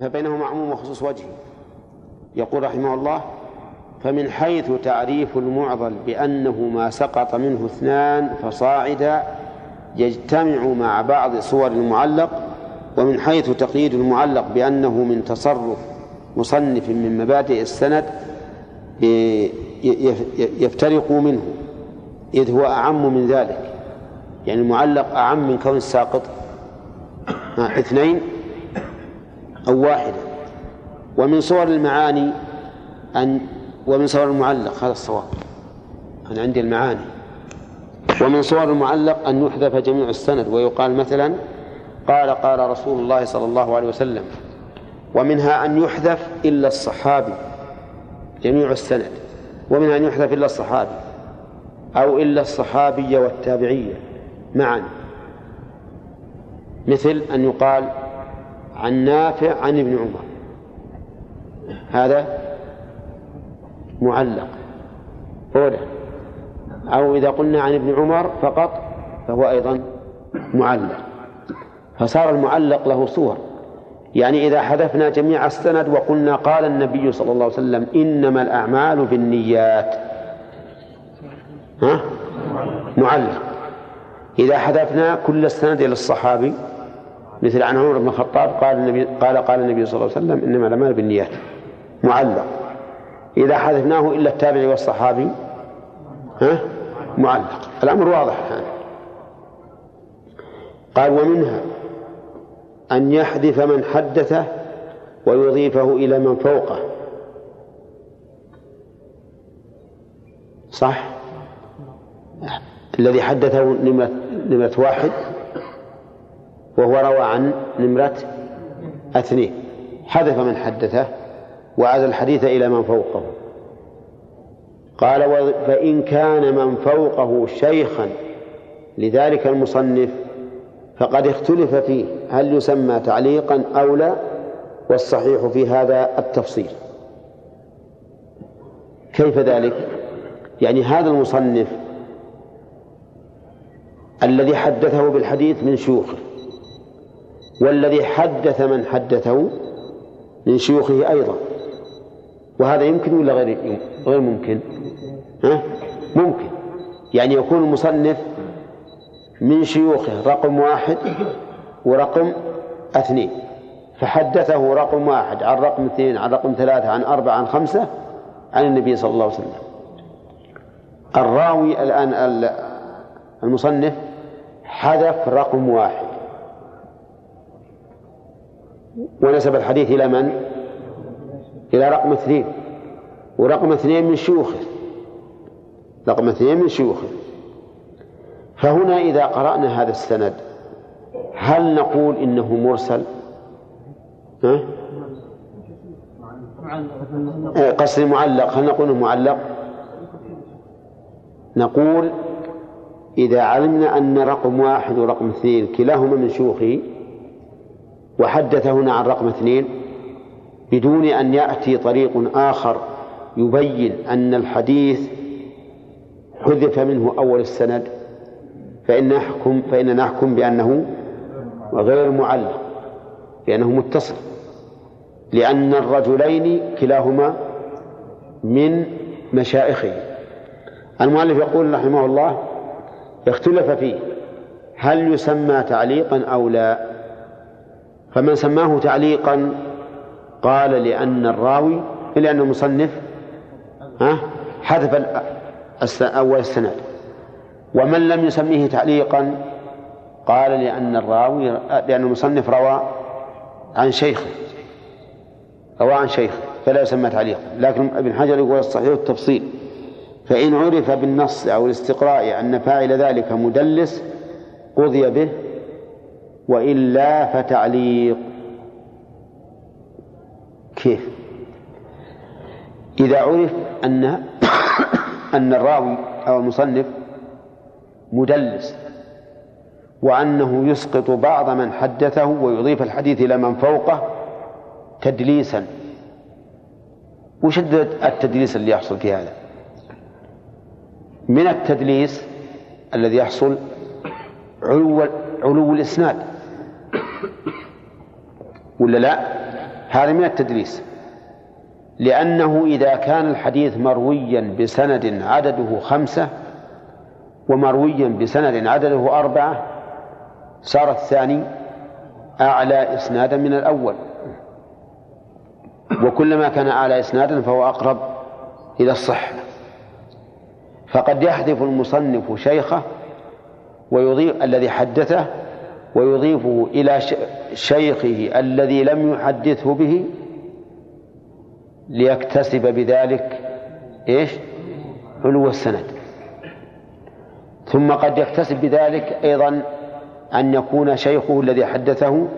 فبينهما عموم وخصوص وجهي يقول رحمه الله فمن حيث تعريف المعضل بأنه ما سقط منه اثنان فصاعدا يجتمع مع بعض صور المعلق ومن حيث تقييد المعلق بأنه من تصرف مصنف من مبادئ السند يفترق منه إذ هو أعم من ذلك. يعني المعلق أعم من كون الساقط. اثنين أو واحدة. ومن صور المعاني أن ومن صور المعلق هذا الصواب. أنا عندي المعاني. ومن صور المعلق أن يحذف جميع السند ويقال مثلا قال قال رسول الله صلى الله عليه وسلم ومنها أن يحذف إلا الصحابي جميع السند. ومنها أن يحذف إلا الصحابي أو إلا الصحابي والتابعية معا. مثل أن يقال عن نافع عن ابن عمر. هذا معلق. أولى أو إذا قلنا عن ابن عمر فقط فهو أيضا معلق. فصار المعلق له صور. يعني إذا حذفنا جميع السند وقلنا قال النبي صلى الله عليه وسلم إنما الأعمال بالنيات. ها؟ معلق. إذا حذفنا كل السند إلى الصحابي مثل عن عمر بن الخطاب قال النبي قال قال النبي صلى الله عليه وسلم إنما الأعمال بالنيات معلق. إذا حذفناه إلا التابعي والصحابي ها؟ معلق. الأمر واضح الان قال ومنها أن يحذف من حدثه ويضيفه إلى من فوقه. صح؟ الذي حدثه نمرة واحد. وهو روى عن نمرة اثنين. حذف من حدثه وعاد الحديث إلى من فوقه. قال فإن كان من فوقه شيخا لذلك المصنف فقد اختلف فيه هل يسمى تعليقا أو لا والصحيح في هذا التفصيل. كيف ذلك؟ يعني هذا المصنف الذي حدثه بالحديث من شيوخه. والذي حدث من حدثه من شيوخه أيضا. وهذا يمكن ولا غير غير ممكن؟ ها؟ ممكن. يعني يكون المصنف من شيوخه رقم واحد ورقم اثنين. فحدثه رقم واحد عن رقم اثنين عن رقم ثلاثة عن أربعة عن خمسة عن النبي صلى الله عليه وسلم. الراوي الآن المصنف حذف رقم واحد. ونسب الحديث إلى من؟ إلى رقم اثنين ورقم اثنين من شيوخه رقم اثنين من شيوخه فهنا إذا قرأنا هذا السند هل نقول إنه مرسل؟ ها؟ قصدي معلق هل نقول إنه معلق؟ نقول إذا علمنا أن رقم واحد ورقم اثنين كلاهما من شيوخه وحدث هنا عن رقم اثنين بدون أن يأتي طريق آخر يبين أن الحديث حذف منه أول السند فإن نحكم فإن نحكم بأنه غير معلق بأنه متصل لأن الرجلين كلاهما من مشائخه. المؤلف يقول رحمه الله اختلف فيه هل يسمى تعليقا أو لا؟ فمن سماه تعليقا قال لأن الراوي لأن المصنف حذف أول السند. ومن لم يسميه تعليقا قال لأن الراوي لأن المصنف روى عن شيخه روى عن شيخه فلا يسمى تعليقا. لكن ابن حجر يقول الصحيح التفصيل. فإن عرف بالنص أو الاستقراء أن فاعل ذلك مدلس قضي به وإلا فتعليق. كيف؟ إذا عرف أن أن الراوي أو المصنف مدلس وأنه يسقط بعض من حدثه ويضيف الحديث إلى من فوقه تدليسا وش التدليس اللي يحصل في هذا؟ من التدليس الذي يحصل علو علو الإسناد. ولا لا؟ هذا من التدليس. لأنه إذا كان الحديث مرويا بسند عدده خمسة ومرويا بسند عدده أربعة صار الثاني أعلى إسنادا من الأول. وكلما كان أعلى إسنادا فهو أقرب إلى الصحة فقد يحذف المصنف شيخه ويضيف الذي حدثه ويضيفه إلى شيخه الذي لم يحدثه به ليكتسب بذلك إيش؟ علو السند. ثم قد يكتسب بذلك أيضا أن يكون شيخه الذي حدثه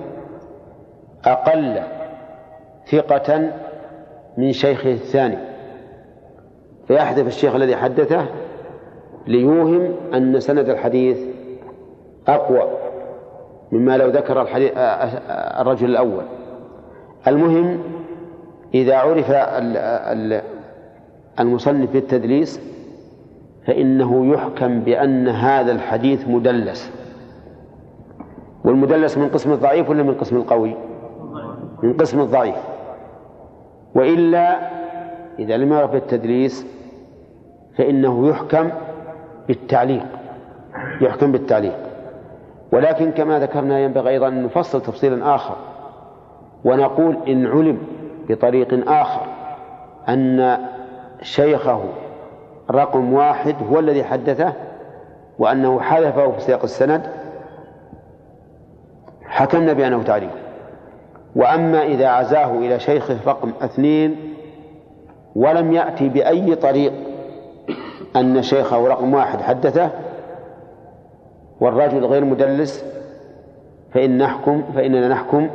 أقل ثقة من شيخه الثاني. فيحذف الشيخ الذي حدثه ليوهم أن سند الحديث أقوى. مما لو ذكر الحديث الرجل الأول. المهم إذا عرف المصنف بالتدليس فإنه يحكم بأن هذا الحديث مدلس. والمدلس من قسم الضعيف ولا من قسم القوي؟ من قسم الضعيف. وإلا إذا لم يعرف التدليس فإنه يحكم بالتعليق. يحكم بالتعليق. ولكن كما ذكرنا ينبغي أيضا أن نفصل تفصيلا آخر ونقول إن علم بطريق آخر أن شيخه رقم واحد هو الذي حدثه وأنه حذفه في سياق السند حكمنا بأنه تعليق وأما إذا عزاه إلى شيخه رقم اثنين ولم يأتي بأي طريق أن شيخه رقم واحد حدثه والرجل غير مدلس فإن نحكم فإننا نحكم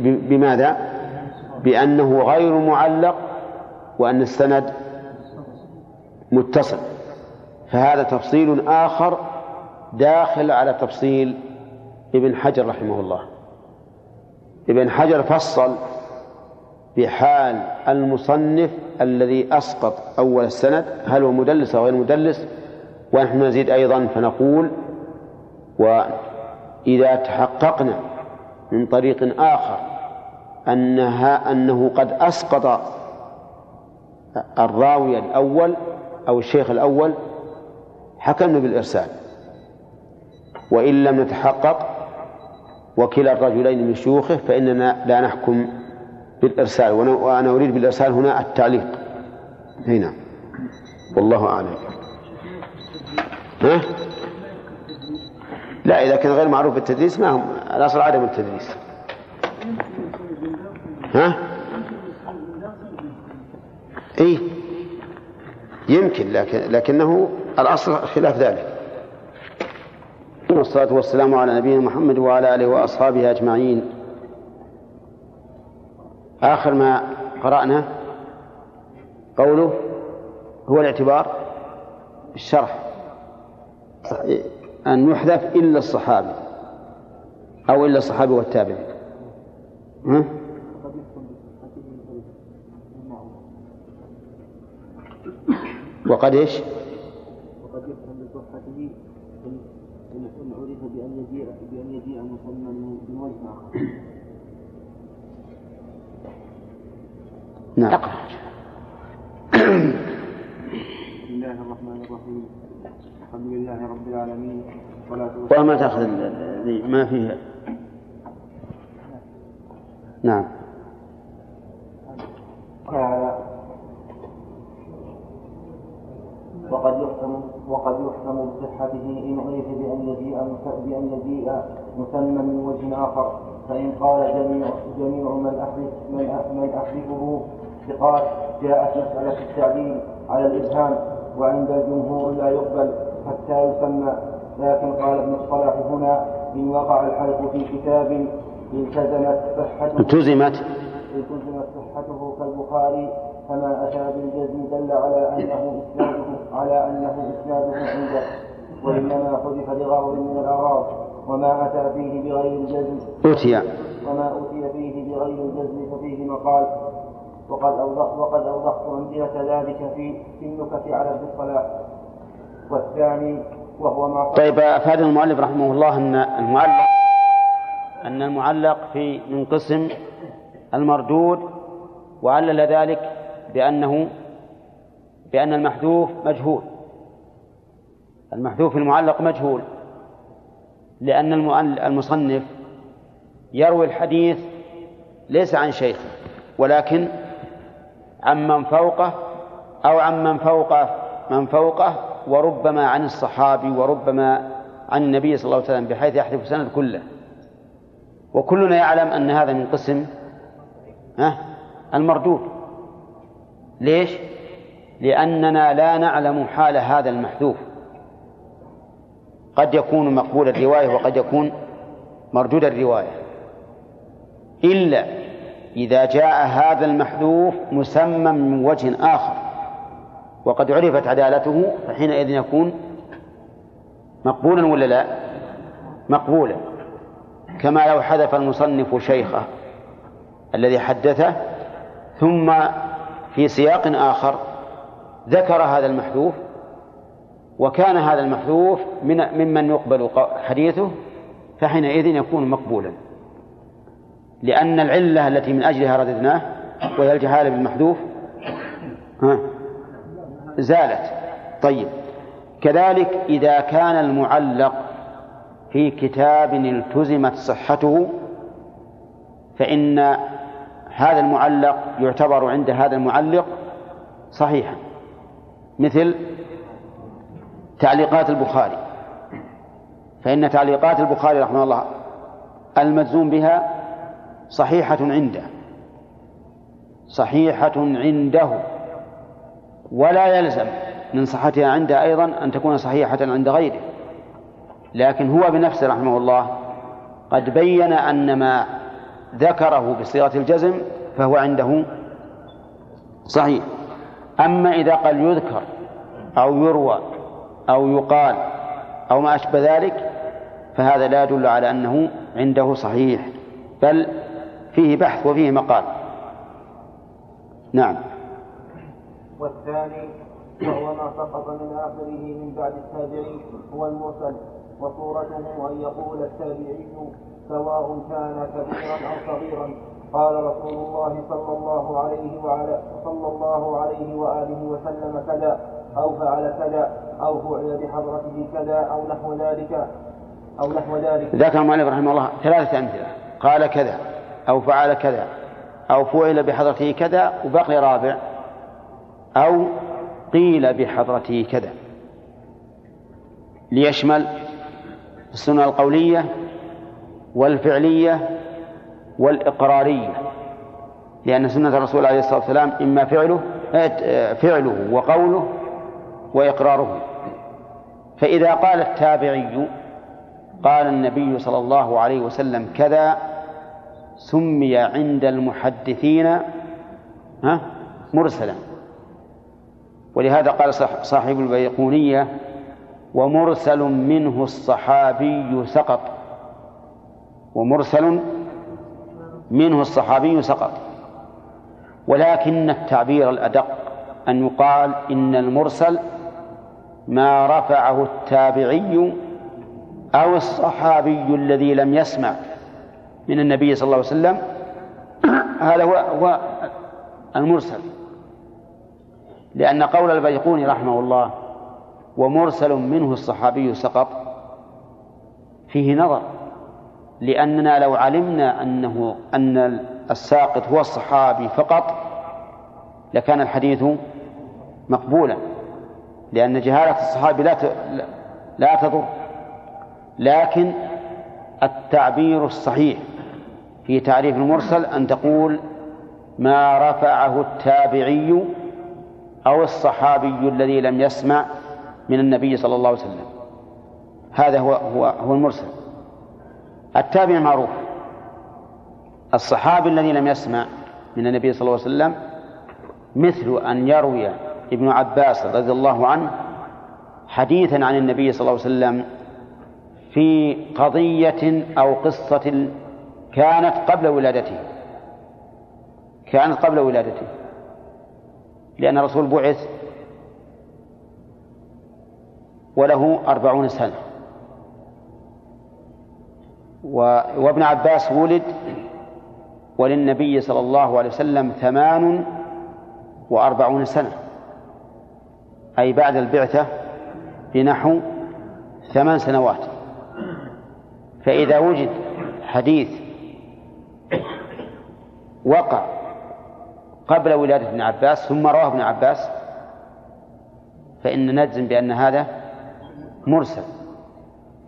بماذا؟ بأنه غير معلق وأن السند متصل. فهذا تفصيل آخر داخل على تفصيل ابن حجر رحمه الله. ابن حجر فصل بحال المصنف الذي أسقط أول السند هل هو مدلس أو غير مدلس؟ ونحن نزيد أيضا فنقول وإذا تحققنا من طريق آخر أنها أنه قد أسقط الراوي الأول أو الشيخ الأول حكمنا بالإرسال. وإن لم نتحقق وكلا الرجلين من شيوخه فإننا لا نحكم بالإرسال وأنا أريد بالإرسال هنا التعليق. هنا. والله أعلم. ها؟ لا إذا كان غير معروف بالتدريس ما هم الأصل عدم التدريس. ها؟ إيه؟ يمكن لكن لكنه الأصل خلاف ذلك. والصلاة والسلام على نبينا محمد وعلى آله وأصحابه أجمعين. آخر ما قرأنا قوله هو الاعتبار الشرح أن يحذف إلا الصحابي أو إلا الصحابي والتابعين ها؟ وقد إيش؟ وقد يفهم بصحته إن عرف بأن يجيء بأن يجيء مسمى من وجه آخر. نعم. بسم الله الرحمن الرحيم. الحمد لله رب العالمين. وما تأخذ ما فيه نعم. وقد يحكم وقد يحكم بصحته إن عرف بأن يجيء بأن يجيء مسمى من وجه آخر. فإن قال جميع جميع من أحلف من من أحلفه ثقات جاءت مسألة التعديل على الإبهام وعند الجمهور لا يقبل. حتى يسمى لكن قال ابن الصلاح هنا إن وقع الحلف في كتاب التزمت صحته. التزمت. التزمت صحته كالبخاري فما أتى بالجزم دل على أنه إسناده على أنه إسناده عنده وإنما حذف لغرض من الأغراض وما أتى فيه بغير الجزم. أوتي. وما أوتي فيه بغير الجزم ففيه مقال. وقد أوضحت وقد أوضحت أمثلة ذلك في في النكت على ابن الصلاح. والثاني وهو ما طيب أفاد المؤلف رحمه الله أن المعلق أن المعلق في من قسم المردود وعلل ذلك بأنه بأن المحذوف مجهول. المحذوف المعلق مجهول لأن المصنف يروي الحديث ليس عن شيخ ولكن عن من فوقه أو عن من فوقه من فوقه وربما عن الصحابي وربما عن النبي صلى الله عليه وسلم بحيث يحذف السند كله. وكلنا يعلم أن هذا من قسم المردود. ليش؟ لأننا لا نعلم حال هذا المحذوف. قد يكون مقبول الرواية وقد يكون مردود الرواية. إلا إذا جاء هذا المحذوف مسمى من وجه آخر. وقد عرفت عدالته فحينئذ يكون مقبولا ولا لا؟ مقبولا. كما لو حذف المصنف شيخه الذي حدثه ثم في سياق آخر ذكر هذا المحذوف وكان هذا المحذوف من ممن يقبل حديثه فحينئذ يكون مقبولا. لأن العلة التي من أجلها رددناه وهي الجهالة بالمحذوف ها؟ زالت. طيب. كذلك إذا كان المعلق في كتاب التزمت صحته فإن هذا المعلق يعتبر عند هذا المعلق صحيحا. مثل تعليقات البخاري. فإن تعليقات البخاري رحمه الله المجزوم بها صحيحة عنده. صحيحة عنده. ولا يلزم من صحتها عنده أيضا أن تكون صحيحة عند غيره. لكن هو بنفسه رحمه الله قد بين أن ما ذكره بصيغة الجزم فهو عنده صحيح. أما إذا قال يذكر أو يروى أو يقال أو ما أشبه ذلك فهذا لا يدل على أنه عنده صحيح بل فيه بحث وفيه مقال. نعم. والثاني وهو ما سقط من آخره من بعد التابعين هو المرسل. وصورته أن يقول التابعي سواء كان كبيرا أو صغيرا. قال رسول الله صلى الله عليه وعلى صلى الله عليه وآله وسلم كذا أو فعل كذا أو فعل بحضرته كذا أو نحو ذلك أو نحو ذلك. ذكر المؤلف رحمه الله ثلاثة أمثلة. قال كذا أو فعل كذا أو فعل بحضرته كذا وبقي رابع. أو قيل بحضرته كذا. ليشمل السنة القولية والفعلية والإقرارية. لأن سنة الرسول عليه الصلاة والسلام إما فعله فعله وقوله وإقراره. فإذا قال التابعي قال النبي صلى الله عليه وسلم كذا سمي عند المحدثين مرسلا. ولهذا قال صاحب البيقونية ومرسل منه الصحابي سقط. ومرسل منه الصحابي سقط. ولكن التعبير الأدق أن يقال إن المرسل ما رفعه التابعي أو الصحابي الذي لم يسمع من النبي صلى الله عليه وسلم. هذا هو المرسل. لأن قول البيقوني رحمه الله ومرسل منه الصحابي سقط فيه نظر لأننا لو علمنا أنه أن الساقط هو الصحابي فقط لكان الحديث مقبولا لأن جهالة الصحابي لا لا تضر. لكن التعبير الصحيح في تعريف المرسل أن تقول ما رفعه التابعي أو الصحابي الذي لم يسمع من النبي صلى الله عليه وسلم. هذا هو هو هو المرسل. التابع معروف. الصحابي الذي لم يسمع من النبي صلى الله عليه وسلم مثل أن يروي ابن عباس رضي الله عنه حديثا عن النبي صلى الله عليه وسلم في قضية أو قصة كانت قبل ولادته. كانت قبل ولادته. لأن الرسول بعث وله أربعون سنة. وابن عباس ولد وللنبي صلى الله عليه وسلم ثمان وأربعون سنة. أي بعد البعثة بنحو ثمان سنوات. فإذا وجد حديث وقع قبل ولادة ابن عباس ثم رواه ابن عباس فإن نجزم بأن هذا مرسل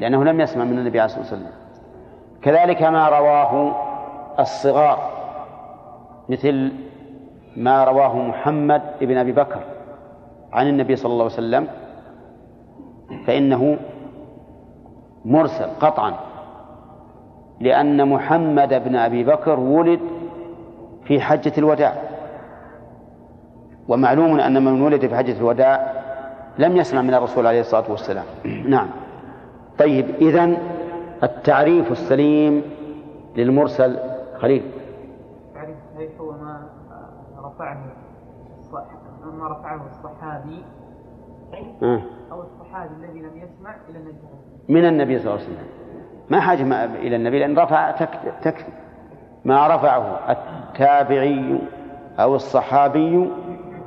لأنه لم يسمع من النبي عليه الصلاة والسلام. كذلك ما رواه الصغار مثل ما رواه محمد بن أبي بكر عن النبي صلى الله عليه وسلم فإنه مرسل قطعا لأن محمد بن أبي بكر ولد في حجة الوداع. ومعلوم أن من ولد في حجة الوداع لم يسمع من الرسول عليه الصلاة والسلام. نعم. طيب إذن التعريف السليم للمرسل خليل. التعريف الصحيح هو ما رفعه ما رفعه الصحابي. آه. أو الصحابي الذي لم يسمع إلى النبي. من النبي صلى الله عليه وسلم. ما حاجة إلى النبي لأن رفع تكفي. ما رفعه التابعي أو الصحابي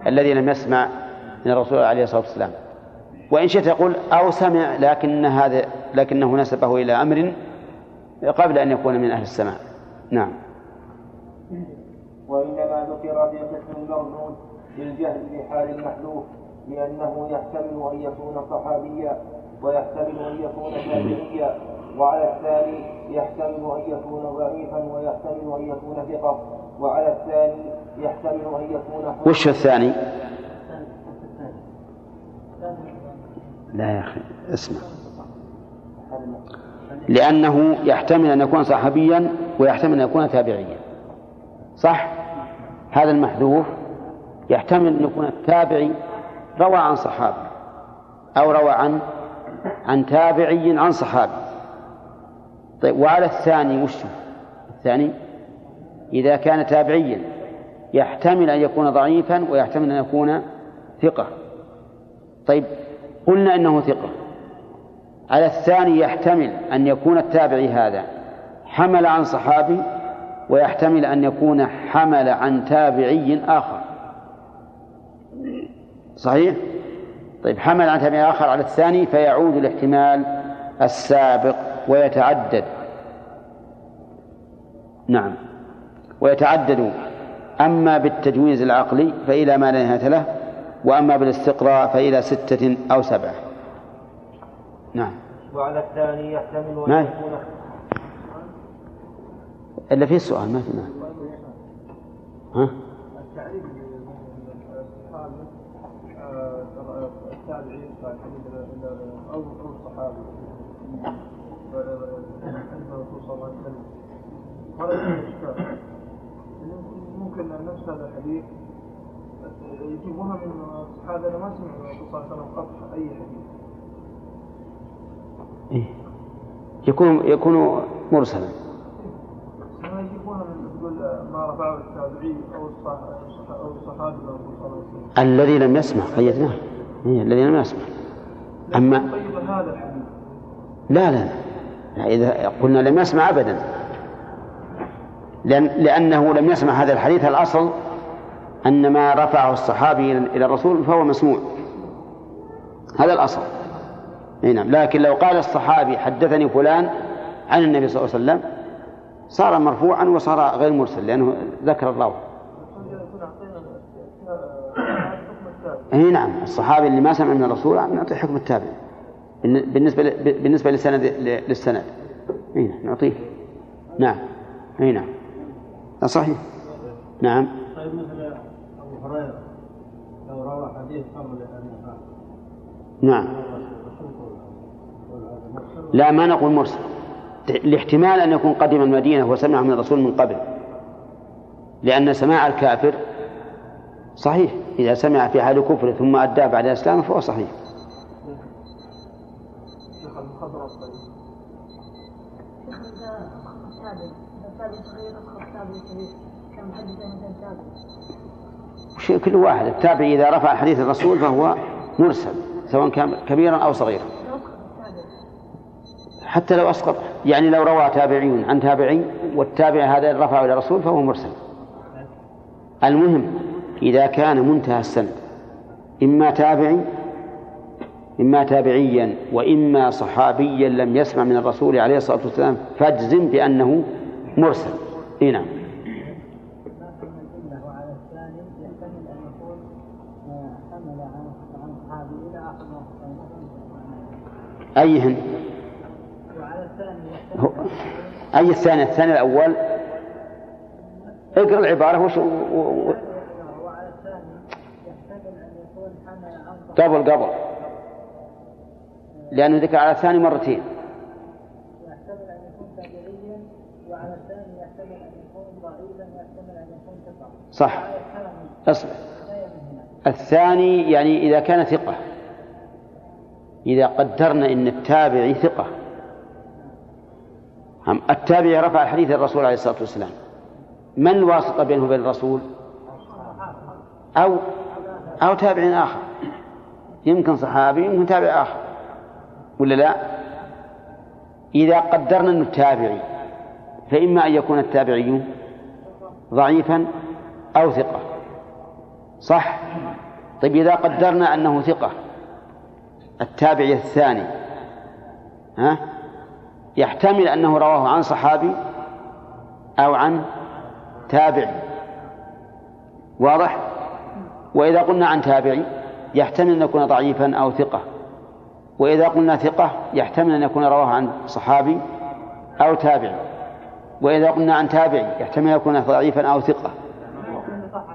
الذي لم يسمع من الرسول عليه الصلاة والسلام. وإن شئت تقول أو سمع لكن هذا لكنه نسبه إلى أمر قبل أن يكون من أهل السماع. نعم. وإنما ذكر في قسم المردود للجهل بحال المحذوف لأنه يحتمل أن يكون صحابيا ويحتمل أن يكون تابعيا وعلى الثاني يحتمل أن يكون ضعيفا ويحتمل أن يكون ثقة وعلى الثاني يحتمل وش الثاني؟ لا يا أخي اسمع. لأنه يحتمل أن يكون صحابيا ويحتمل أن يكون تابعيا. صح؟ هذا المحذوف. يحتمل أن يكون التابعي روى عن صحابي أو روى عن عن تابعي عن صحابي. طيب وعلى الثاني وش؟ الثاني؟ إذا كان تابعيا. يحتمل أن يكون ضعيفا ويحتمل أن يكون ثقة. طيب قلنا إنه ثقة. على الثاني يحتمل أن يكون التابعي هذا. حمل عن صحابي ويحتمل أن يكون حمل عن تابعي آخر. صحيح؟ طيب حمل عن تابعي آخر على الثاني فيعود الاحتمال السابق ويتعدد. نعم. ويتعدد أما بالتجويز العقلي فإلى ما لا نهاية له وأما بالاستقراء فإلى ستة أو سبعة نعم وعلى الثاني يحتمل ما يكون إلا في السؤال ما في ما ها؟ التعريف الصحابي التابعي أو أو الصحابي عند الرسول صلى الله عليه وسلم ممكن نفس هذا الحديث يجيبوها من الصحابة أنا ما سمعوا الرسول صلى الله عليه وسلم قطع أي حديث. إيه؟ يكون يكون مرسلا. ما يجيبوها من تقول ما رفعه التابعي أو أو للرسول صلى الله عليه وسلم. الذي لم يسمع قيدناه. إيه الذي لم يسمع. أما طيب هذا الحديث. لا لا لا. إذا قلنا لم يسمع أبدا. لأن لأنه لم يسمع هذا الحديث. الأصل أن ما رفعه الصحابي إلى الرسول فهو مسموع. هذا الأصل. نعم. لكن لو قال الصحابي حدثني فلان عن النبي صلى الله عليه وسلم صار مرفوعا وصار غير مرسل لأنه ذكر الراوي أي نعم. الصحابي اللي ما سمع من الرسول نعطيه حكم التابع. بالن- بالنسبة بالنسبة للسند للسند. أي نعم نعطيه. نعم. أي نعم. صحيح. نعم. طيب مثل أبو هريرة لو روى حديث قبل أن يفعل. نعم. لا ما نقول مرسل. الاحتمال أن يكون قدم المدينة وسمع من الرسول من قبل. لأن سماع الكافر صحيح. إذا سمع في حال كفر ثم أدى بعد اسلامه فهو صحيح. شيخ المخضرم طيب إذا أخذ كل واحد. التابع إذا رفع حديث الرسول فهو مرسل سواء كان كبيرا أو صغيرا. حتى لو أسقط يعني لو روى تابعي عن تابعي والتابع هذا رفعه إلى الرسول فهو مرسل. المهم إذا كان منتهى السند إما تابعي إما تابعيا وإما صحابيا لم يسمع من الرسول عليه الصلاة والسلام فاجزم بأنه مرسل. إيه نعم. أيهن؟ أي الثاني؟ الثاني الأول. اقرأ العبارة وش و... و... قبل قبل لأنه ذكر على الثاني مرتين يحتمل ان يكون تابعيا وعلى الثاني يحتمل ان يكون ضعيفا يحتمل ان يكون ثقه صح. وعلى الثاني يعني إذا كان ثقة. إذا قدرنا أن التابعي ثقة. التابعي رفع حديث الرسول عليه الصلاة والسلام. من الواسطة بينه وبين الرسول؟ أو أو تابع آخر. يمكن صحابي يمكن تابع آخر. ولا لا؟ إذا قدرنا أنه تابعي فإما أن يكون التابعي ضعيفا أو ثقة. صح؟ طيب إذا قدرنا أنه ثقة التابعي الثاني ها؟ يحتمل أنه رواه عن صحابي أو عن تابعي واضح؟ وإذا قلنا عن تابعي يحتمل أن يكون ضعيفا أو ثقة. وإذا قلنا ثقة يحتمل أن يكون رواه عن صحابي أو تابعي وإذا قلنا عن تابعي يحتمل أن يكون ضعيفا أو ثقة.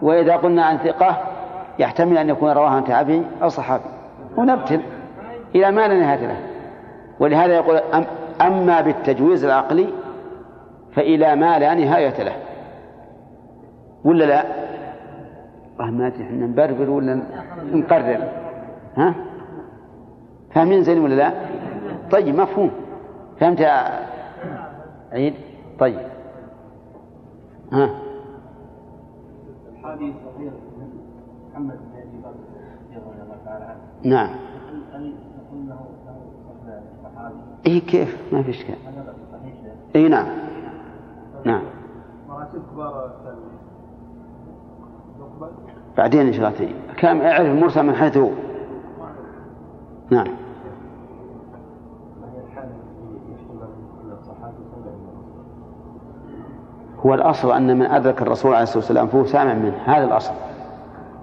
وإذا قلنا عن ثقة يحتمل أن يكون رواه عن تابعي أو صحابي ونبتل إلى ما لا نهاية له ولهذا يقول أم أما بالتجويز العقلي فإلى ما لا نهاية له ولا لا؟ أدري إحنا نبربر ولا نقرر ها؟ فاهمين زين ولا لا؟ طيب مفهوم فهمت يا عيد؟ طيب ها الحديث صغير محمد بن أبي بكر رضي الله تعالى عنه. نعم. هل نقول له صحابي إيه كيف؟ ما في صحيح إيه نعم. نعم. مراتب كبار بعدين إن شاء الله. كم أعرف المرسل من حيث هو. نعم ما هي الحاله التي يشمل كل الصحابه سمع من هو الأصل أن من أدرك الرسول عليه الصلاة والسلام فهو سامع منه هذا الأصل.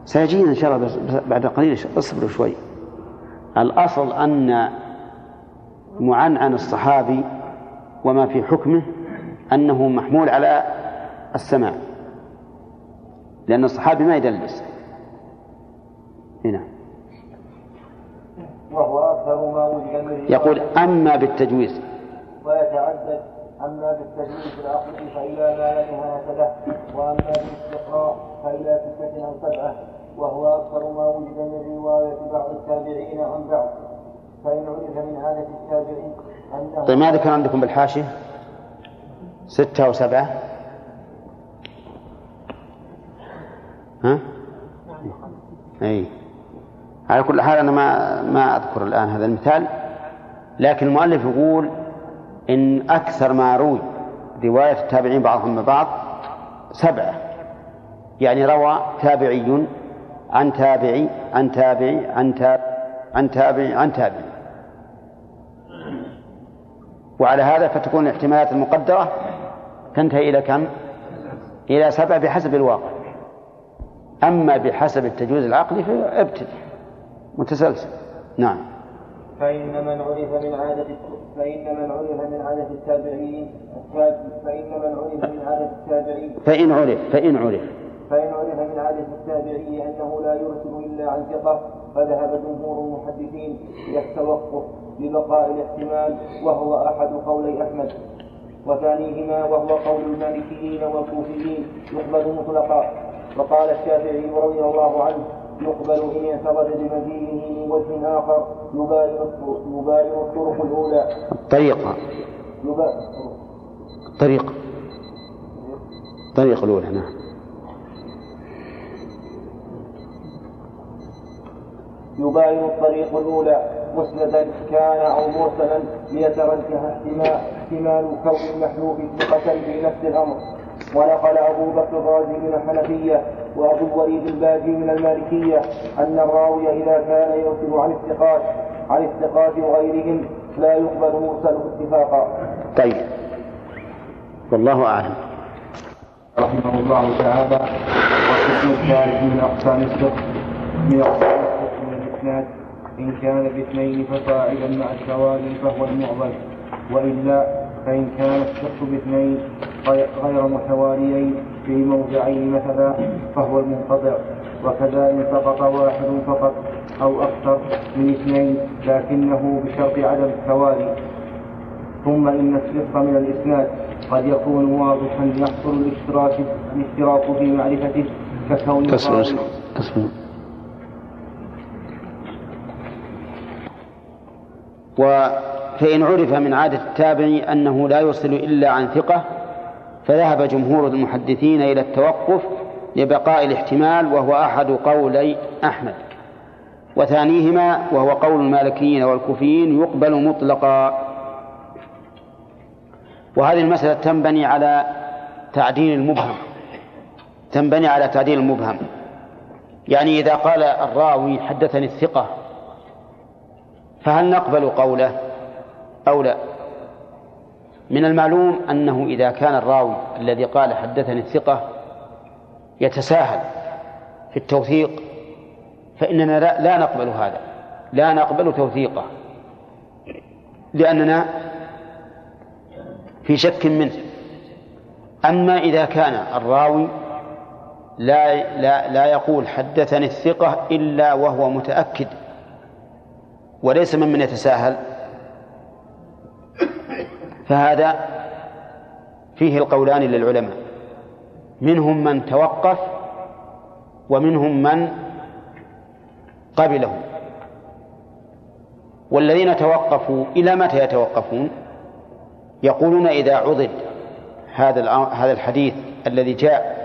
سيجينا إن شاء الله بعد قليل اصبروا شوي. الأصل أن معنعن الصحابي وما في حكمه أنه محمول على السماع. لأن الصحابي ما يدلس. هنا. وهو أكثر ما يقول أما بالتجويز. ويتعدد أما بالتجويد العقلي فإلى ما لا نهاية له وأما بالاستقراء فإلى ستة أو سبعة وهو أكثر ما وجد من رواية بعض التابعين عن بعض. فإن عرف من عادة التابعين أنه طيب ما ذكر عندكم بالحاشية؟ ستة أو سبعة؟ ها؟ أي على كل حال أنا ما ما أذكر الآن هذا المثال لكن المؤلف يقول إن أكثر ما روي رواية التابعين بعضهم من بعض سبعة. يعني روى تابعي عن تابعي عن تابعي عن تابعي عن تابعي عن تابعي. وعلى هذا فتكون الاحتمالات المقدرة تنتهي إلى كم؟ إلى سبع بحسب الواقع. أما بحسب التجويز العقلي فابتدئ متسلسل. نعم. فإن من عرف من عادة فإن من عرف من عادة التابعين التاب- فإن من عرف من عادة التابعين. فإن عرف فإن عرف. فإن عرف من عادة التابعي أنه لا يرسل إلا عن ثقة فذهب جمهور المحدثين إلى التوقف لبقاء الاحتمال وهو أحد قولي أحمد. وثانيهما وهو قول المالكيين والكوفيين يقبل مطلقا. وقال الشافعي رضي الله عنه يقبل إن انفرد بمجيئه من وجه آخر يباين الطرق الأولى. الطريقة الطريقة الطريقة الأولى نعم. يباين الطريق الأولى. مسندا كان أو مرسلا ليترجح احتمال احتمال كون المحلوف ثقة في نفس الأمر. ونقل أبو بكر الرازي من الحنفية وأبو الوليد الباجي من المالكية أن الراوي إذا كان يرسل عن الثقات عن الثقات وغيرهم لا يقبل مرسله اتفاقا. طيب. والله أعلم. رحمه الله تعالى. والقسم الثالث من أقسام الفقه من أقسام الفقه من الإسناد. إن كان باثنين ففاعلا مع التوالي فهو المعضل. وإلا فإن كان الشق باثنين غير متواليين في موضعين مثلا فهو المنقطع وكذا إن سقط واحد فقط أو أكثر من اثنين لكنه بشرط عدم التوالي. ثم إن الصدق من الإسناد قد يكون واضحا يحصل الاشتراك الاشتراك في معرفته ككون فإن عرف من عادة التابع أنه لا يرسل إلا عن ثقة فذهب جمهور المحدثين إلى التوقف لبقاء الاحتمال وهو أحد قولي أحمد. وثانيهما وهو قول المالكيين والكوفيين يقبل مطلقا. وهذه المسألة تنبني على تعديل المبهم. تنبني على تعديل المبهم. يعني إذا قال الراوي حدثني الثقة فهل نقبل قوله أو لا؟ من المعلوم أنه إذا كان الراوي الذي قال حدثني الثقة يتساهل في التوثيق فإننا لا, نقبل هذا لا نقبل توثيقه لأننا في شك منه. أما إذا كان الراوي لا لا لا يقول حدثني الثقة إلا وهو متأكد وليس ممن يتساهل فهذا فيه القولان للعلماء. منهم من توقف ومنهم من قبله. والذين توقفوا إلى متى يتوقفون؟ يقولون إذا عضد هذا هذا الحديث الذي جاء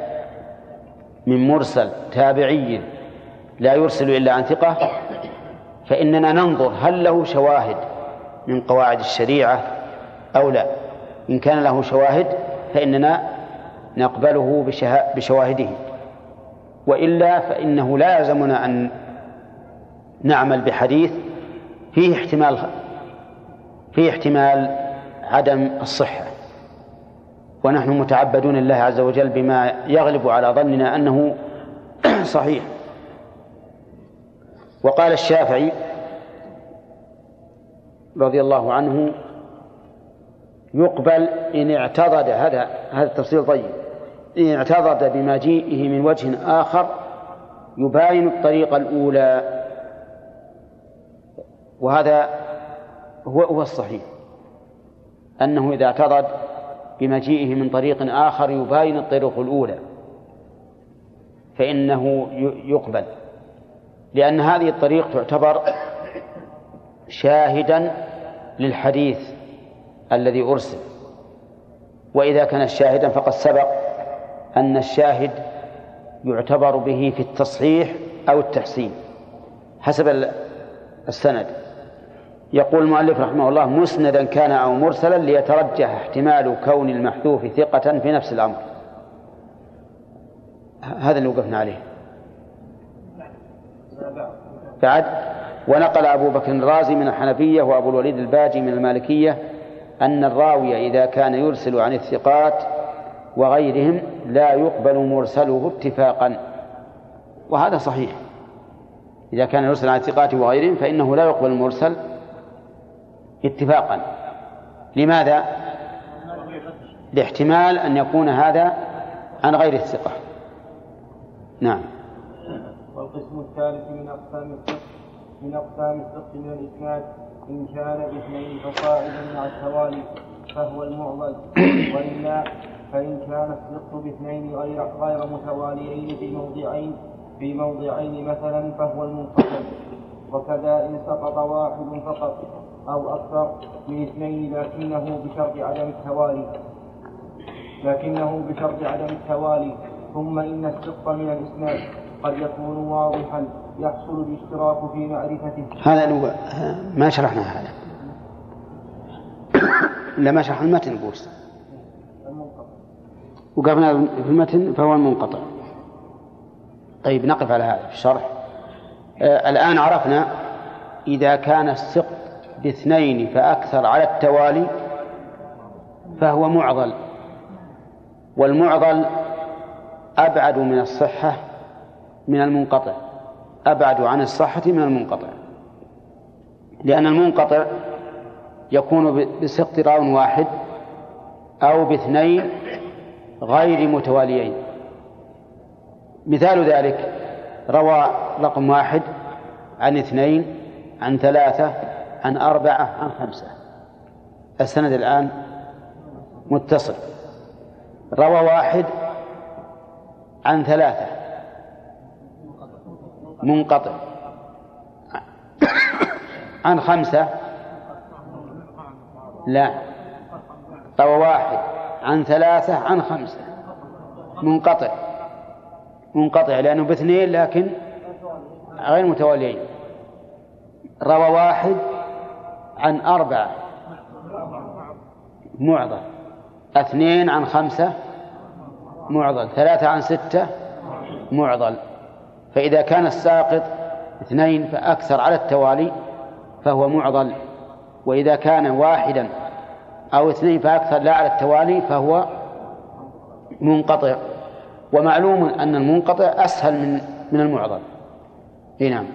من مرسل تابعي لا يرسل إلا عن ثقة فإننا ننظر هل له شواهد من قواعد الشريعة أو لا. إن كان له شواهد فإننا نقبله بشواهده. وإلا فإنه لا يلزمنا أن نعمل بحديث فيه احتمال فيه احتمال عدم الصحة. ونحن متعبدون لله عز وجل بما يغلب على ظننا أنه صحيح. وقال الشافعي رضي الله عنه يقبل إن اعتضد. هذا هذا التفصيل طيب. إن اعتضد بمجيئه من وجه آخر يباين الطريقة الأولى. وهذا هو هو الصحيح. أنه إذا اعتضد بمجيئه من طريق آخر يباين الطريق الأولى. فإنه يقبل. لأن هذه الطريق تعتبر شاهدا للحديث. الذي أرسل. وإذا كان شاهدا فقد سبق أن الشاهد يعتبر به في التصحيح أو التحسين حسب السند. يقول المؤلف رحمه الله مسندا كان أو مرسلا ليترجح احتمال كون المحذوف ثقة في نفس الأمر. هذا اللي وقفنا عليه. بعد. ونقل أبو بكر الرازي من الحنفية وأبو الوليد الباجي من المالكية أن الراوي إذا كان يرسل عن الثقات وغيرهم لا يقبل مرسله اتفاقا. وهذا صحيح. إذا كان يرسل عن الثقات وغيرهم فإنه لا يقبل المرسل اتفاقا. لماذا؟ لاحتمال أن يكون هذا عن غير الثقة. نعم. والقسم الثالث من أقسام الفقه من أقسام الفقه من الإسناد. إن كان باثنين فصاعدا مع التوالي فهو المعضل وإلا فإن كان الصدق باثنين غير غير متواليين في موضعين في موضعين مثلا فهو المنقطع. وكذا إن سقط واحد فقط أو أكثر من اثنين لكنه بشرط عدم التوالي. لكنه بشرط عدم التوالي. ثم إن الصدق من الإسناد. قد يكون واضحا. يحصل الاشتراك في معرفته. هذا لو ما شرحنا هذا. لما شرح المتن بوس. وقفنا في المتن فهو المنقطع. طيب نقف على هذا في الشرح. آه الآن عرفنا إذا كان السقط باثنين فأكثر على التوالي فهو معضل. والمعضل أبعد من الصحة من المنقطع. أبعد عن الصحة من المنقطع. لأن المنقطع يكون بسقط راو واحد أو باثنين غير متواليين. مثال ذلك روى رقم واحد عن اثنين عن ثلاثة عن أربعة عن خمسة. السند الآن متصل. روى واحد عن ثلاثة. منقطع. عن خمسة؟ لا. روى واحد. عن ثلاثة؟ عن خمسة. منقطع. منقطع لأنه باثنين لكن غير متواليين. روى واحد عن أربعة. معضل. اثنين عن خمسة؟ معضل. ثلاثة عن ستة؟ معضل. فإذا كان الساقط اثنين فأكثر على التوالي فهو معضل وإذا كان واحدا أو اثنين فأكثر لا على التوالي فهو منقطع. ومعلوم أن المنقطع أسهل من من المعضل. إي نعم.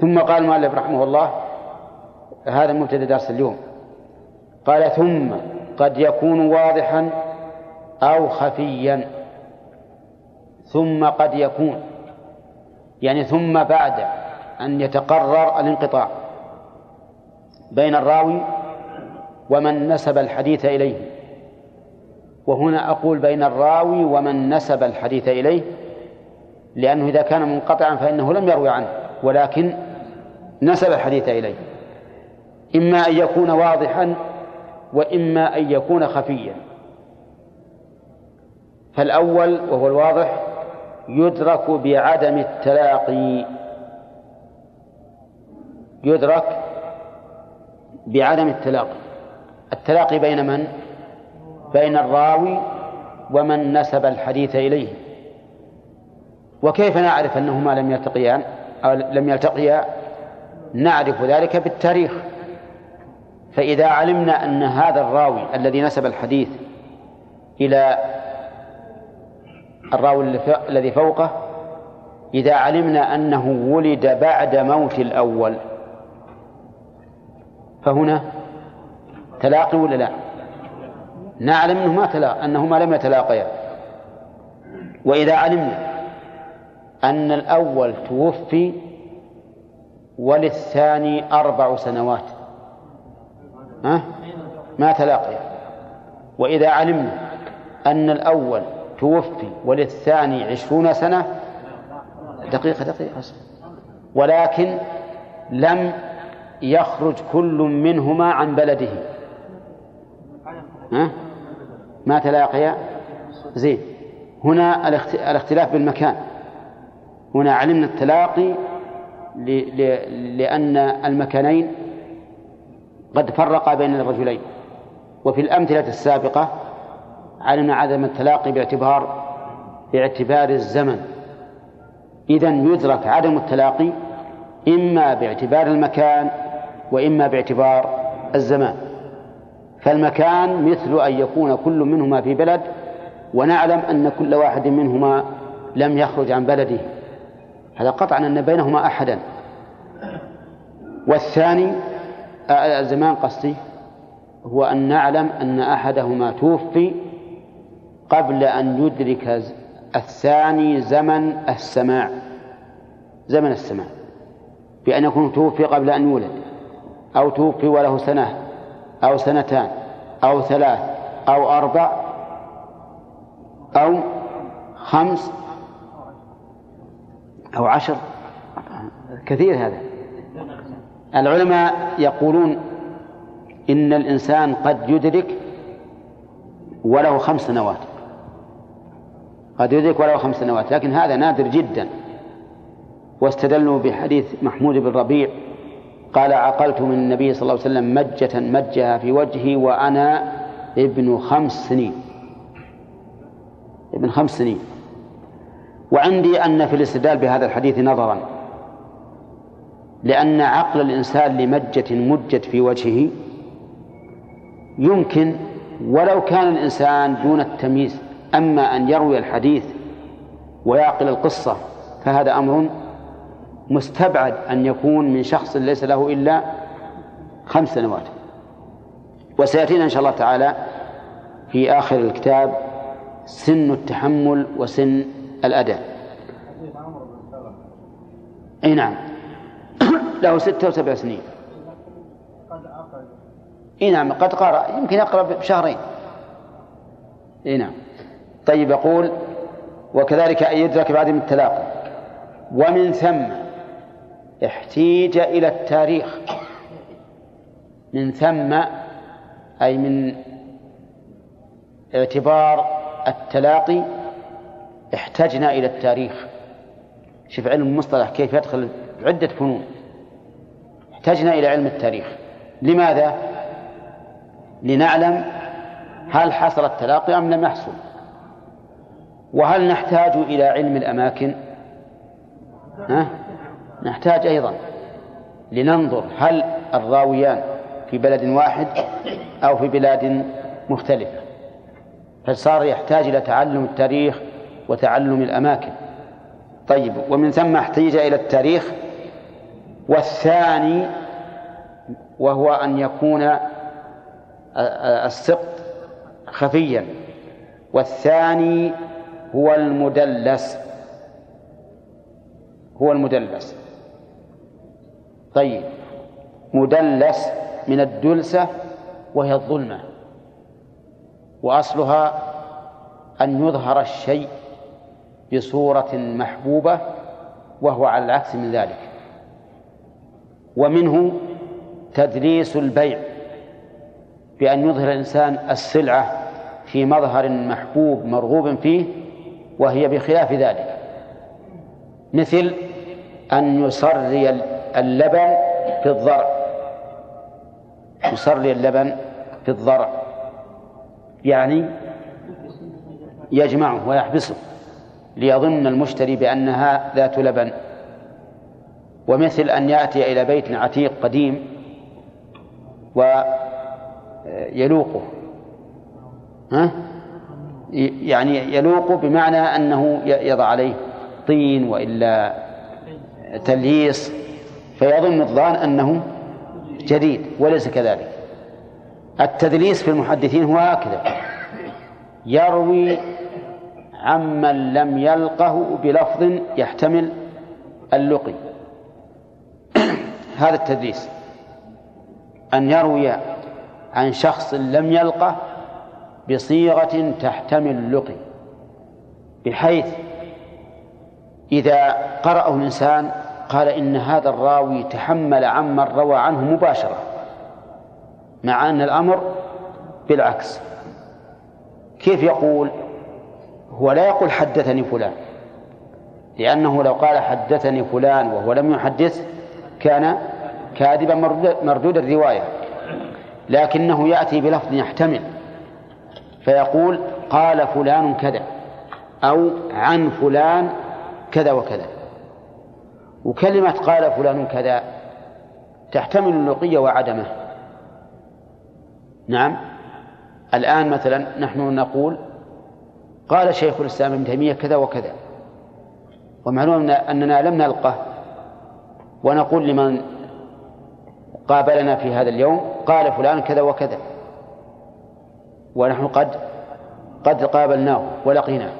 ثم قال المؤلف رحمه الله هذا مبتدأ درس اليوم قال ثم قد يكون واضحا أو خفيا. ثم قد يكون. يعني ثم بعد أن يتقرر الانقطاع بين الراوي ومن نسب الحديث إليه. وهنا أقول بين الراوي ومن نسب الحديث إليه لأنه إذا كان منقطعا فإنه لم يروي عنه ولكن نسب الحديث إليه. إما أن يكون واضحا وإما أن يكون خفيا. فالأول وهو الواضح يدرك بعدم التلاقي. يدرك بعدم التلاقي. التلاقي بين من؟ بين الراوي ومن نسب الحديث إليه. وكيف نعرف أنهما لم يلتقيان؟ أو لم يلتقيا؟ نعرف ذلك بالتاريخ. فإذا علمنا أن هذا الراوي الذي نسب الحديث إلى الراوي الذي فوقه إذا علمنا أنه ولد بعد موت الأول فهنا تلاقي ولا لا؟ نعلم أنه ما تلاقى أنهما لم يتلاقيا وإذا علمنا أن الأول توفي وللثاني أربع سنوات ها؟ ما تلاقيا وإذا علمنا أن الأول توفي وللثاني عشرون سنة. دقيقة دقيقة ولكن لم يخرج كل منهما عن بلده. ها؟ ما تلاقيا؟ زين. هنا الاختلاف بالمكان. هنا علمنا التلاقي لأن المكانين قد فرقا بين الرجلين. وفي الأمثلة السابقة علمنا عدم التلاقي باعتبار باعتبار الزمن. إذا يدرك عدم التلاقي إما باعتبار المكان وإما باعتبار الزمان. فالمكان مثل أن يكون كل منهما في بلد ونعلم أن كل واحد منهما لم يخرج عن بلده. هذا قطعا أن بينهما أحدا. والثاني الزمان قصدي هو أن نعلم أن أحدهما توفي قبل أن يدرك الثاني زمن السماع. زمن السماع. بأن يكون توفي قبل أن يولد. أو توفي وله سنة. أو سنتان. أو ثلاث. أو أربع. أو خمس. أو عشر. كثير هذا. العلماء يقولون إن الإنسان قد يدرك وله خمس سنوات. قد يدرك وله خمس سنوات لكن هذا نادر جدا. واستدلوا بحديث محمود بن ربيع قال عقلت من النبي صلى الله عليه وسلم مجة مجها في وجهي وأنا ابن خمس سنين. ابن خمس سنين. وعندي أن في الاستدلال بهذا الحديث نظرا لأن عقل الإنسان لمجة مجت في وجهه يمكن ولو كان الإنسان دون التمييز. أما أن يروي الحديث ويعقل القصة فهذا أمر مستبعد أن يكون من شخص ليس له إلا خمس سنوات. وسيأتينا إن شاء الله تعالى في آخر الكتاب سن التحمل وسن الأداء. أي نعم. له ستة وسبع سنين. أي نعم قد قرأ يمكن يقرأ بشهرين. أي نعم. طيب يقول وكذلك أن يدرك بعد من التلاقي. ومن ثم احتيج إلى التاريخ. من ثم أي من اعتبار التلاقي احتجنا إلى التاريخ. شوف علم المصطلح كيف يدخل عدة فنون. احتجنا إلى علم التاريخ. لماذا؟ لنعلم هل حصل التلاقي أم لم يحصل. وهل نحتاج إلى علم الأماكن ها؟ نحتاج أيضا لننظر هل الراويان في بلد واحد أو في بلاد مختلفة فصار يحتاج إلى تعلم التاريخ وتعلم الأماكن طيب ومن ثم احتيج إلى التاريخ والثاني وهو أن يكون السقط خفيا والثاني هو المدلس. هو المدلس. طيب مدلس من الدلسة وهي الظلمة وأصلها أن يظهر الشيء بصورة محبوبة وهو على العكس من ذلك. ومنه تدليس البيع بأن يظهر الإنسان السلعة في مظهر محبوب مرغوب فيه وهي بخلاف ذلك. مثل أن يصري اللبن في الضرع. يصري اللبن في الضرع. يعني يجمعه ويحبسه ليظن المشتري بأنها ذات لبن. ومثل أن يأتي إلى بيت عتيق قديم ويلوقه. ها؟ يعني يلوق بمعنى أنه يضع عليه طين وإلا تلييص فيظن الظان أنه جديد وليس كذلك. التدليس في المحدثين هو هكذا يروي عمن لم يلقه بلفظ يحتمل اللقي. هذا التدليس أن يروي عن شخص لم يلقه بصيغة تحتمل اللقي بحيث إذا قرأه الإنسان قال إن هذا الراوي تحمل عمن روى عنه مباشرة مع أن الأمر بالعكس. كيف يقول؟ هو لا يقول حدثني فلان لأنه لو قال حدثني فلان وهو لم يحدث كان كاذبا مردود الرواية لكنه يأتي بلفظ يحتمل. فيقول قال فلان كذا أو عن فلان كذا وكذا. وكلمة قال فلان كذا تحتمل اللقي وعدمه. نعم. الآن مثلا نحن نقول قال شيخ الإسلام ابن تيمية كذا وكذا. ومعلوم أننا لم نلقه. ونقول لمن قابلنا في هذا اليوم قال فلان كذا وكذا. ونحن قد قد قابلناه ولقيناه.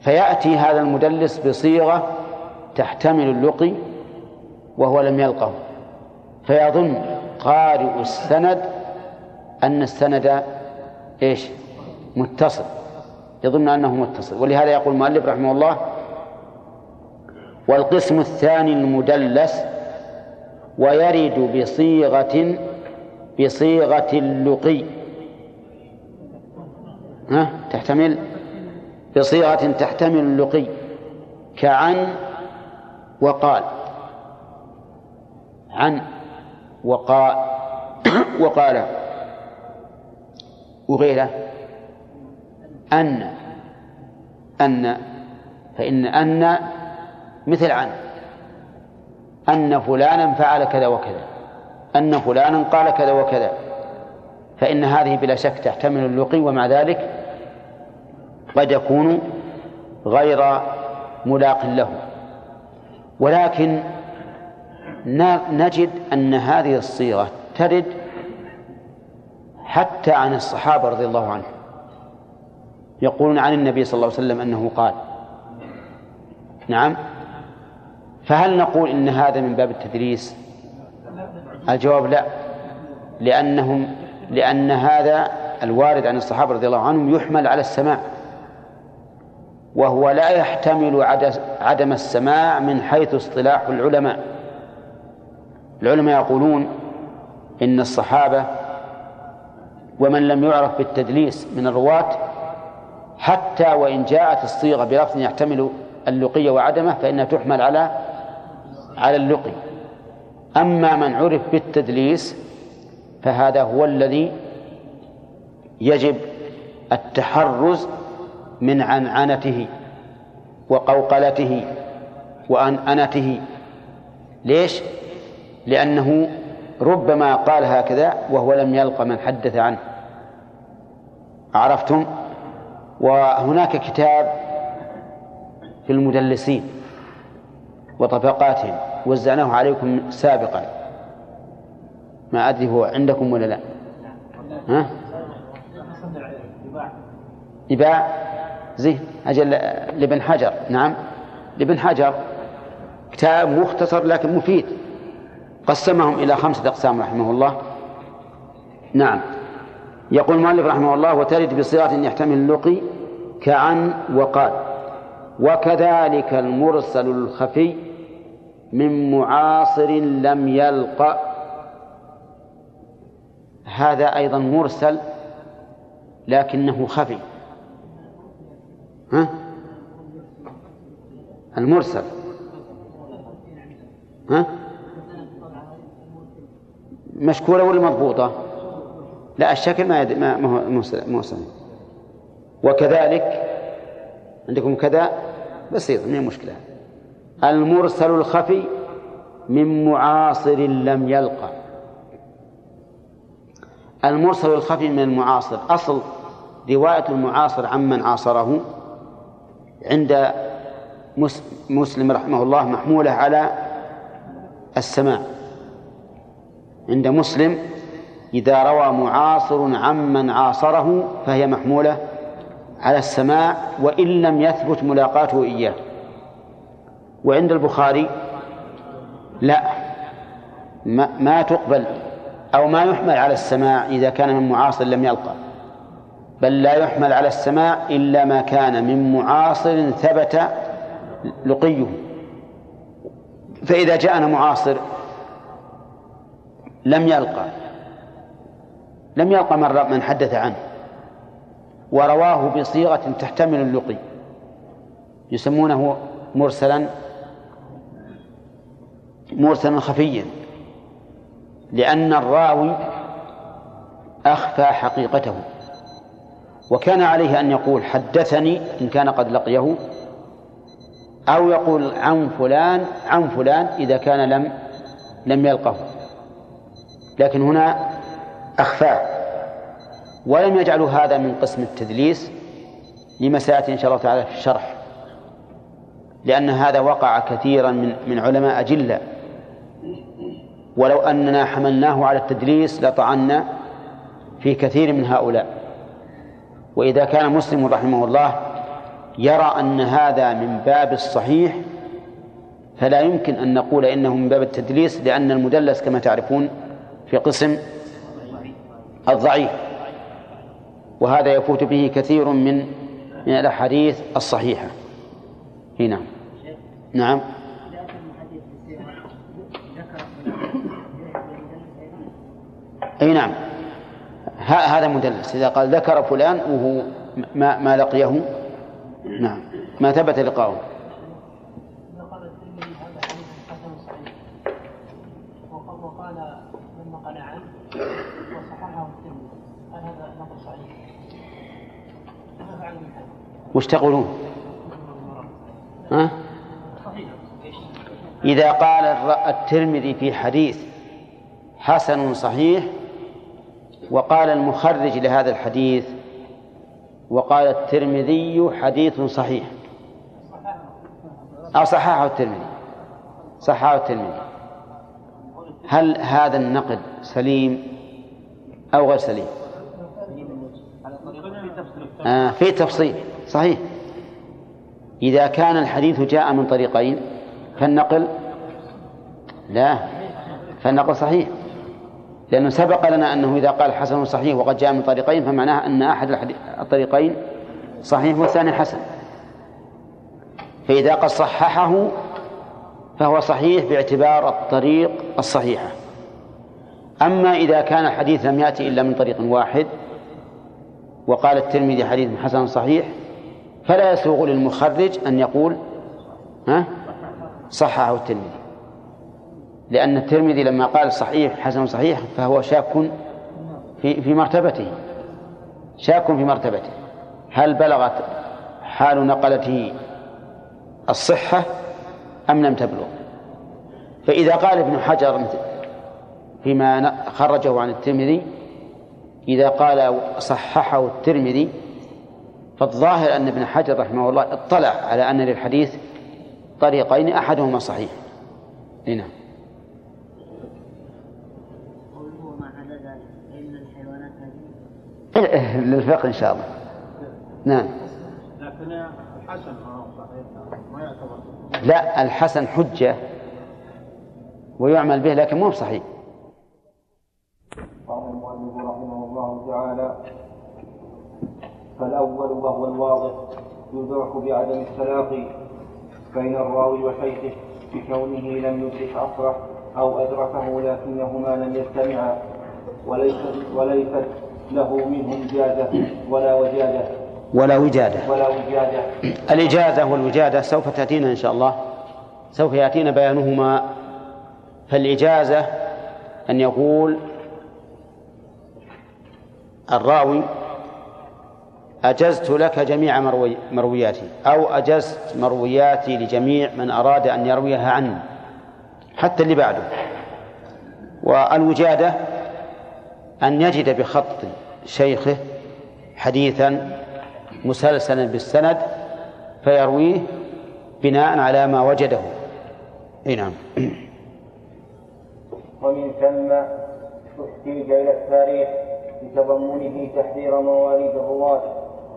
فيأتي هذا المدلس بصيغة تحتمل اللقي وهو لم يلقه. فيظن قارئ السند أن السند إيش؟ متصل. يظن أنه متصل. ولهذا يقول المؤلف رحمه الله والقسم الثاني المدلس ويرد بصيغة بصيغة اللقي. ها؟ تحتمل؟ بصيغة تحتمل اللقي كعن وقال. عن وقال. وقال. وغيره. أن. أن. فإن أن مثل عن. أن فلانا فعل كذا وكذا. أن فلانا قال كذا وكذا. فإن هذه بلا شك تحتمل اللقي ومع ذلك قد يكون غير ملاق له. ولكن نجد أن هذه الصيغة ترد حتى عن الصحابة رضي الله عنهم. يقولون عن النبي صلى الله عليه وسلم أنه قال. نعم. فهل نقول إن هذا من باب التدريس الجواب لا. لأنهم لأن هذا الوارد عن الصحابة رضي الله عنهم يحمل على السماع. وهو لا يحتمل عدم السماع من حيث اصطلاح العلماء. العلماء يقولون إن الصحابة ومن لم يعرف بالتدليس من الرواة حتى وإن جاءت الصيغة بلفظ يحتمل اللقي وعدمه فإنها تحمل على على اللقي. أما من عرف بالتدليس فهذا هو الذي يجب التحرز من عنعنته وقوقلته وأنأنته ليش؟ لأنه ربما قال هكذا وهو لم يلق من حدث عنه عرفتم وهناك كتاب في المدلسين وطبقاتهم وزعناه عليكم سابقا ما أدري هو عندكم ولا لا ها؟ يباع زين أجل لابن حجر. نعم. لابن حجر كتاب مختصر لكن مفيد. قسمهم إلى خمسة أقسام رحمه الله. نعم. يقول المؤلف رحمه الله وترد بصيغة يحتمل اللقي كعن وقال. وكذلك المرسل الخفي من معاصر لم يلق. هذا أيضا مرسل لكنه خفي. ها؟ المرسل. ها؟ مشكورة ولا مضبوطة؟ لا الشكل ما يد... ما هو موصل وكذلك عندكم كذا؟ بسيط من المشكلة المرسل الخفي من معاصر لم يلقى. المرسل الخفي من المعاصر. أصل رواية المعاصر عمن عاصره. عند مسلم رحمه الله محمولة على السماع عند مسلم إذا روى معاصر عمن عاصره فهي محمولة على السماع وإن لم يثبت ملاقاته إياه. وعند البخاري لا. ما, ما تقبل أو ما يحمل على السماع إذا كان من معاصر لم يلقى. بل لا يحمل على السماع إلا ما كان من معاصر ثبت لقيه. فإذا جاءنا معاصر لم يلقى لم يلقى من من حدث عنه. ورواه بصيغة تحتمل اللقي. يسمونه مرسلا مرسلا خفيا. لأن الراوي أخفى حقيقته. وكان عليه أن يقول حدثني إن كان قد لقيه أو يقول عن فلان عن فلان إذا كان لم لم يلقه. لكن هنا أخفاه ولم يجعلوا هذا من قسم التدليس لما سيأتي إن شاء الله تعالى في الشرح. لأن هذا وقع كثيرا من من علماء أجلة. ولو أننا حملناه على التدليس لطعنا في كثير من هؤلاء. وإذا كان مسلم رحمه الله يرى أن هذا من باب الصحيح فلا يمكن أن نقول إنه من باب التدليس لأن المدلس كما تعرفون في قسم الضعيف وهذا يفوت به كثير من من الأحاديث الصحيحة. هنا. نعم. أي نعم. هذا مدلس إذا قال ذكر فلان وهو ما, ما لقيه نعم ما ثبت لقاؤه وش تقولون؟ ها؟ إذا قال الترمذي في حديث حسن صحيح وقال المخرج لهذا الحديث وقال الترمذي حديث صحيح. أو صححه الترمذي. صححه الترمذي. هل هذا النقد سليم أو غير سليم؟ آه في تفصيل. صحيح. إذا كان الحديث جاء من طريقين فالنقل لا فالنقل صحيح. لأنه سبق لنا أنه إذا قال حسن صحيح وقد جاء من طريقين فمعناه أن أحد الطريقين صحيح والثاني حسن. فإذا قد صححه فهو صحيح باعتبار الطريق الصحيحة أما إذا كان الحديث لم يأتي إلا من طريق واحد وقال الترمذي حديث حسن صحيح فلا يسوغ للمخرج أن يقول ها؟ صححه الترمذي. لأن الترمذي لما قال صحيح حسن صحيح فهو شاك في في مرتبته. شاك في مرتبته. هل بلغت حال نقلته الصحة أم لم تبلغ؟ فإذا قال ابن حجر فيما خرجه عن الترمذي إذا قال صححه الترمذي فالظاهر أن ابن حجر رحمه الله اطلع على أن للحديث طريقين أحدهما صحيح. هنا. للفقه إن شاء الله. نعم. لكن الحسن صحيح ما يعتبر. لا الحسن حجة ويعمل به لكن مو صحيح قال المؤلف رحمه الله تعالى فالأول وهو الواضح يدرك بعدم التلاقي بين الراوي وشيخه بكونه لم يدرك أصره أو أدركه لكنهما لم يجتمعا وليست وليست له منه إجازة ولا وجادة. ولا وجادة. ولا وجادة. الإجازة والوجادة سوف تأتينا إن شاء الله. سوف يأتينا بيانهما. فالإجازة أن يقول الراوي أجزت لك جميع مروي مروياتي أو أجزت مروياتي لجميع من أراد أن يرويها عني حتى اللي بعده. والوجادة أن يجد بخط شيخه حديثا مسلسلا بالسند فيرويه بناء على ما وجده. إي نعم. ومن ثم احتيج إلى التاريخ لتضمنه تحذير مواليد الرواة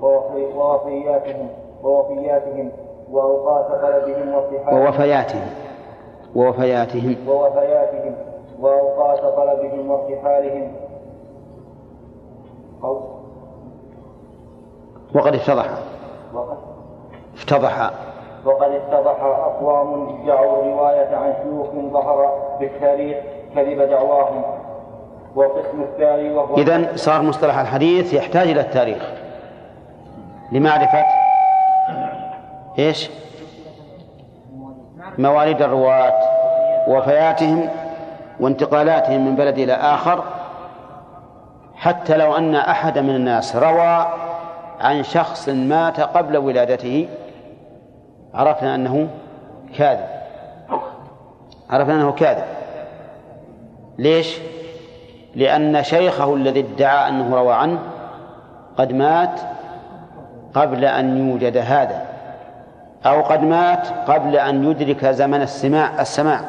ووفي- ووفياتهم ووفياتهم وأوقات طلبهم وارتحالهم ووفياتهم. ووفياتهم. ووفياتهم وأوقات طلبهم وارتحالهم وقد افتضح وقد افتضح وقد اتضح أقوام ادعوا الرواية عن شيوخ ظهر بالتاريخ كذب دعواهم. والقسم الثاني وهو إذا صار مصطلح الحديث يحتاج إلى التاريخ. لمعرفة إيش؟ مواليد الرواة وفياتهم وانتقالاتهم من بلد إلى آخر. حتى لو أن أحد من الناس روى عن شخص مات قبل ولادته عرفنا أنه كاذب. عرفنا أنه كاذب. ليش؟ لأن شيخه الذي ادعى أنه روى عنه قد مات قبل أن يوجد هذا أو قد مات قبل أن يدرك زمن السماع السماع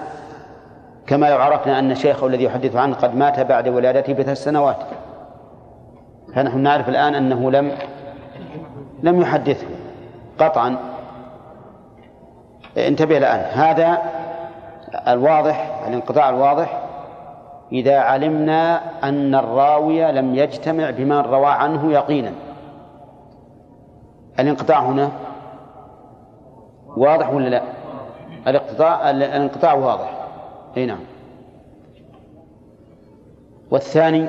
كما لو عرفنا أن شيخه الذي يحدث عنه قد مات بعد ولادته بثلاث سنوات. فنحن نعرف الآن أنه لم لم يحدثه. قطعا. انتبه الآن. هذا الواضح الانقطاع الواضح. إذا علمنا أن الراوي لم يجتمع بمن روى عنه يقينا. الانقطاع هنا واضح ولا لا؟ الانقطاع الانقطاع واضح. اي نعم. والثاني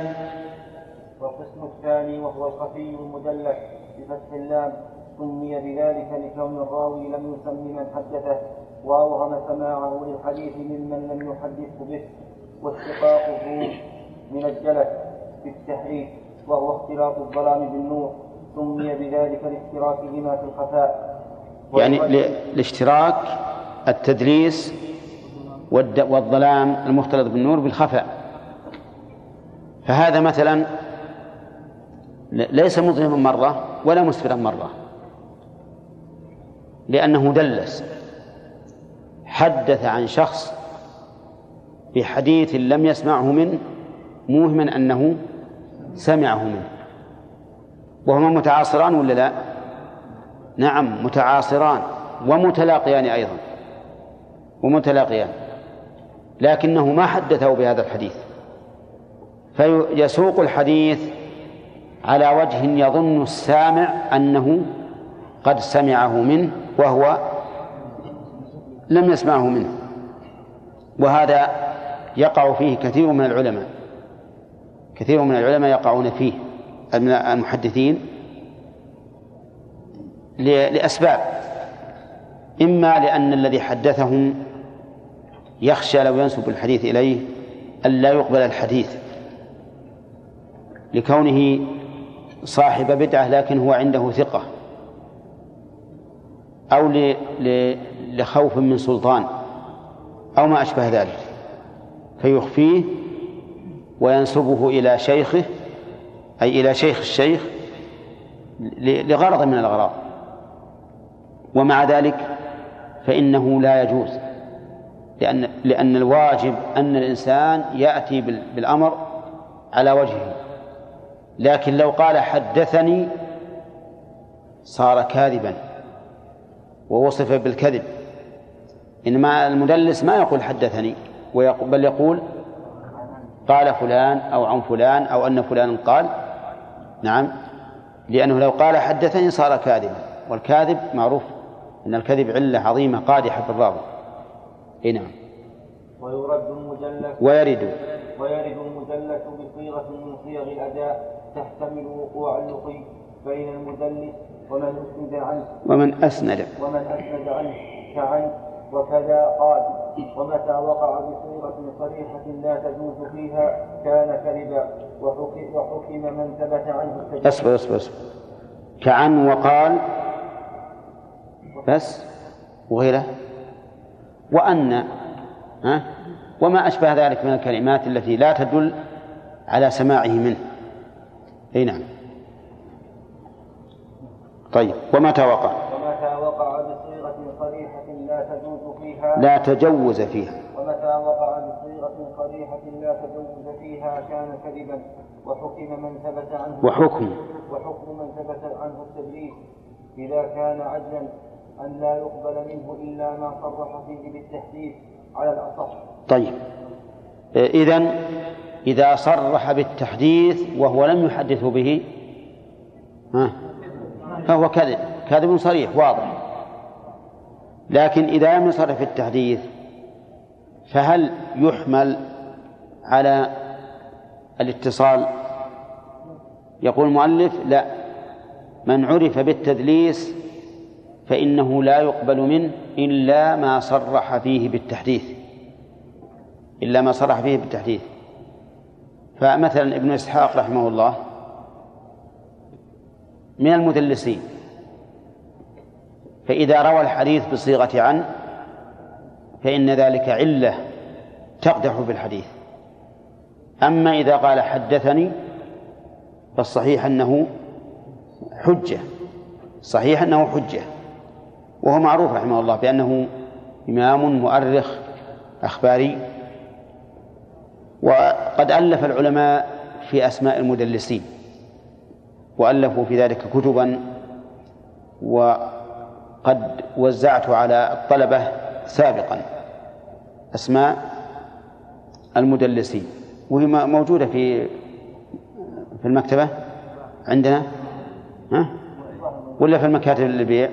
الثاني وهو الخفي المدلس بفتح اللام سمي بذلك لكون الراوي لم يسم من حدثه وأوهم سماعه للحديث ممن لم يحدثه به واشتقاقه من الجلس بالتحريف وهو اختلاط الظلام بالنور سمي بذلك لاشتراكهما في الخفاء. يعني ل- الاشتراك التدليس والظلام المختلط بالنور بالخفاء. فهذا مثلا ليس مظلما مرة ولا مسفرا مرة. لأنه دلس حدث عن شخص بحديث لم يسمعه منه موهما أنه سمعه منه. وهما متعاصران ولا لا؟ نعم متعاصران ومتلاقيان أيضا. ومتلاقيان. لكنه ما حدثه بهذا الحديث. فيسوق الحديث على وجه يظن السامع أنه قد سمعه منه وهو لم يسمعه منه. وهذا يقع فيه كثير من العلماء. كثير من العلماء يقعون فيه من المحدثين لأسباب. إما لأن الذي حدثهم يخشى لو ينسب الحديث إليه أن لا يقبل الحديث لكونه صاحب بدعة لكن هو عنده ثقة. أو لخوف من سلطان. أو ما أشبه ذلك. فيخفيه وينسبه إلى شيخه أي إلى شيخ الشيخ لغرض من الأغراض. ومع ذلك فإنه لا يجوز. لأن لأن الواجب أن الإنسان يأتي بال- بالأمر على وجهه. لكن لو قال حدثني صار كاذبا ووصف بالكذب. إنما المدلس ما يقول حدثني ويقول بل يقول قال فلان أو عن فلان أو أن فلان قال. نعم لأنه لو قال حدثني صار كاذبا. والكاذب معروف أن الكذب علة عظيمة قادحة في الراوي إي نعم. ويرد المدلس ويرد. ويرد المدلس بصيغة من صيغ الأداء تحتمل وقوع اللقي بين المدلس ومن أسند عنه. ومن أسند. ومن أسند عنه كعن وكذا قال ومتى وقع بصيغة صريحة لا تجوز فيها كان كذبا وحكم, وحكم من ثبت عنه التجوز اصبر اصبر اصبر. كعن وقال بس؟ وغيره وأن ها؟ وما أشبه ذلك من الكلمات التي لا تدل على سماعه منه. أي نعم. طيب ومتى وقع ومتى وقع بصيغة صريحة لا تجوز فيها. لا تجوز فيها. ومتى وقع بصيغة صريحة لا تجوز فيها كان كذبا. وحكم من ثبت عنه. وحكم. وحكم من ثبت عنه التدليس إذا كان عجلا أن لا يقبل منه إلا ما صرح فيه بالتحديث على الأصح. طيب. إذا إذا صرح بالتحديث وهو لم يحدث به ها؟ فهو كذب كذب صريح واضح. لكن إذا لم يصرح في التحديث فهل يحمل على الاتصال؟ يقول المؤلف لا. من عرف بالتدليس فإنه لا يقبل منه إلا ما صرح فيه بالتحديث إلا ما صرح فيه بالتحديث. فمثلا ابن إسحاق رحمه الله من المدلسين فإذا روى الحديث بصيغة عن فإن ذلك علة تقدح في الحديث. أما إذا قال حدثني فالصحيح أنه حجة صحيح أنه حجة. وهو معروف رحمه الله بأنه إمام مؤرخ أخباري وقد ألف العلماء في أسماء المدلسين وألفوا في ذلك كتبا وقد وزعت على الطلبة سابقا أسماء المدلسين وهي موجودة في في المكتبة عندنا ها؟ ولا في المكاتب للبيع؟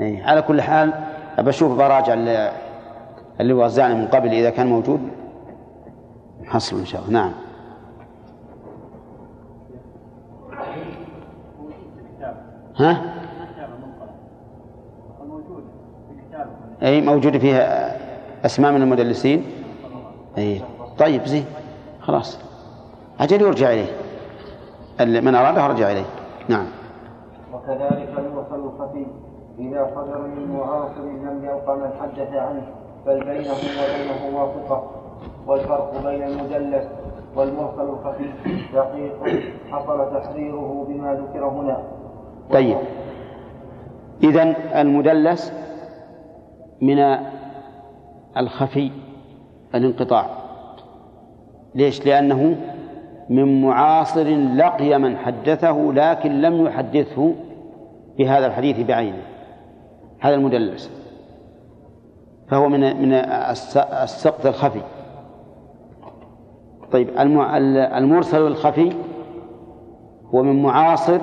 إيه. على كل حال أبى أشوف براجع اللي, وزعنا من قبل إذا كان موجود؟ حصل إن شاء الله. نعم. ها؟ أي موجود فيها أسماء من المدلسين؟ أي. طيب زين. خلاص. أجل يرجع إليه. من أراده رجع إليه. نعم. وكذلك المرسل الخفي إذا صدر من معاصر لم يلق من حدث عنه. بل بينه وبينه واسطة والفرق بين المدلس والمرسل الخفي دقيق حصل تحريره بما ذكر هنا. طيب. إذا المدلس من الخفي الانقطاع. ليش؟ لأنه من معاصر لقي من حدثه لكن لم يحدثه بهذا الحديث بعينه. هذا المدلس فهو من من السقط الخفي. طيب المرسل الخفي هو من معاصر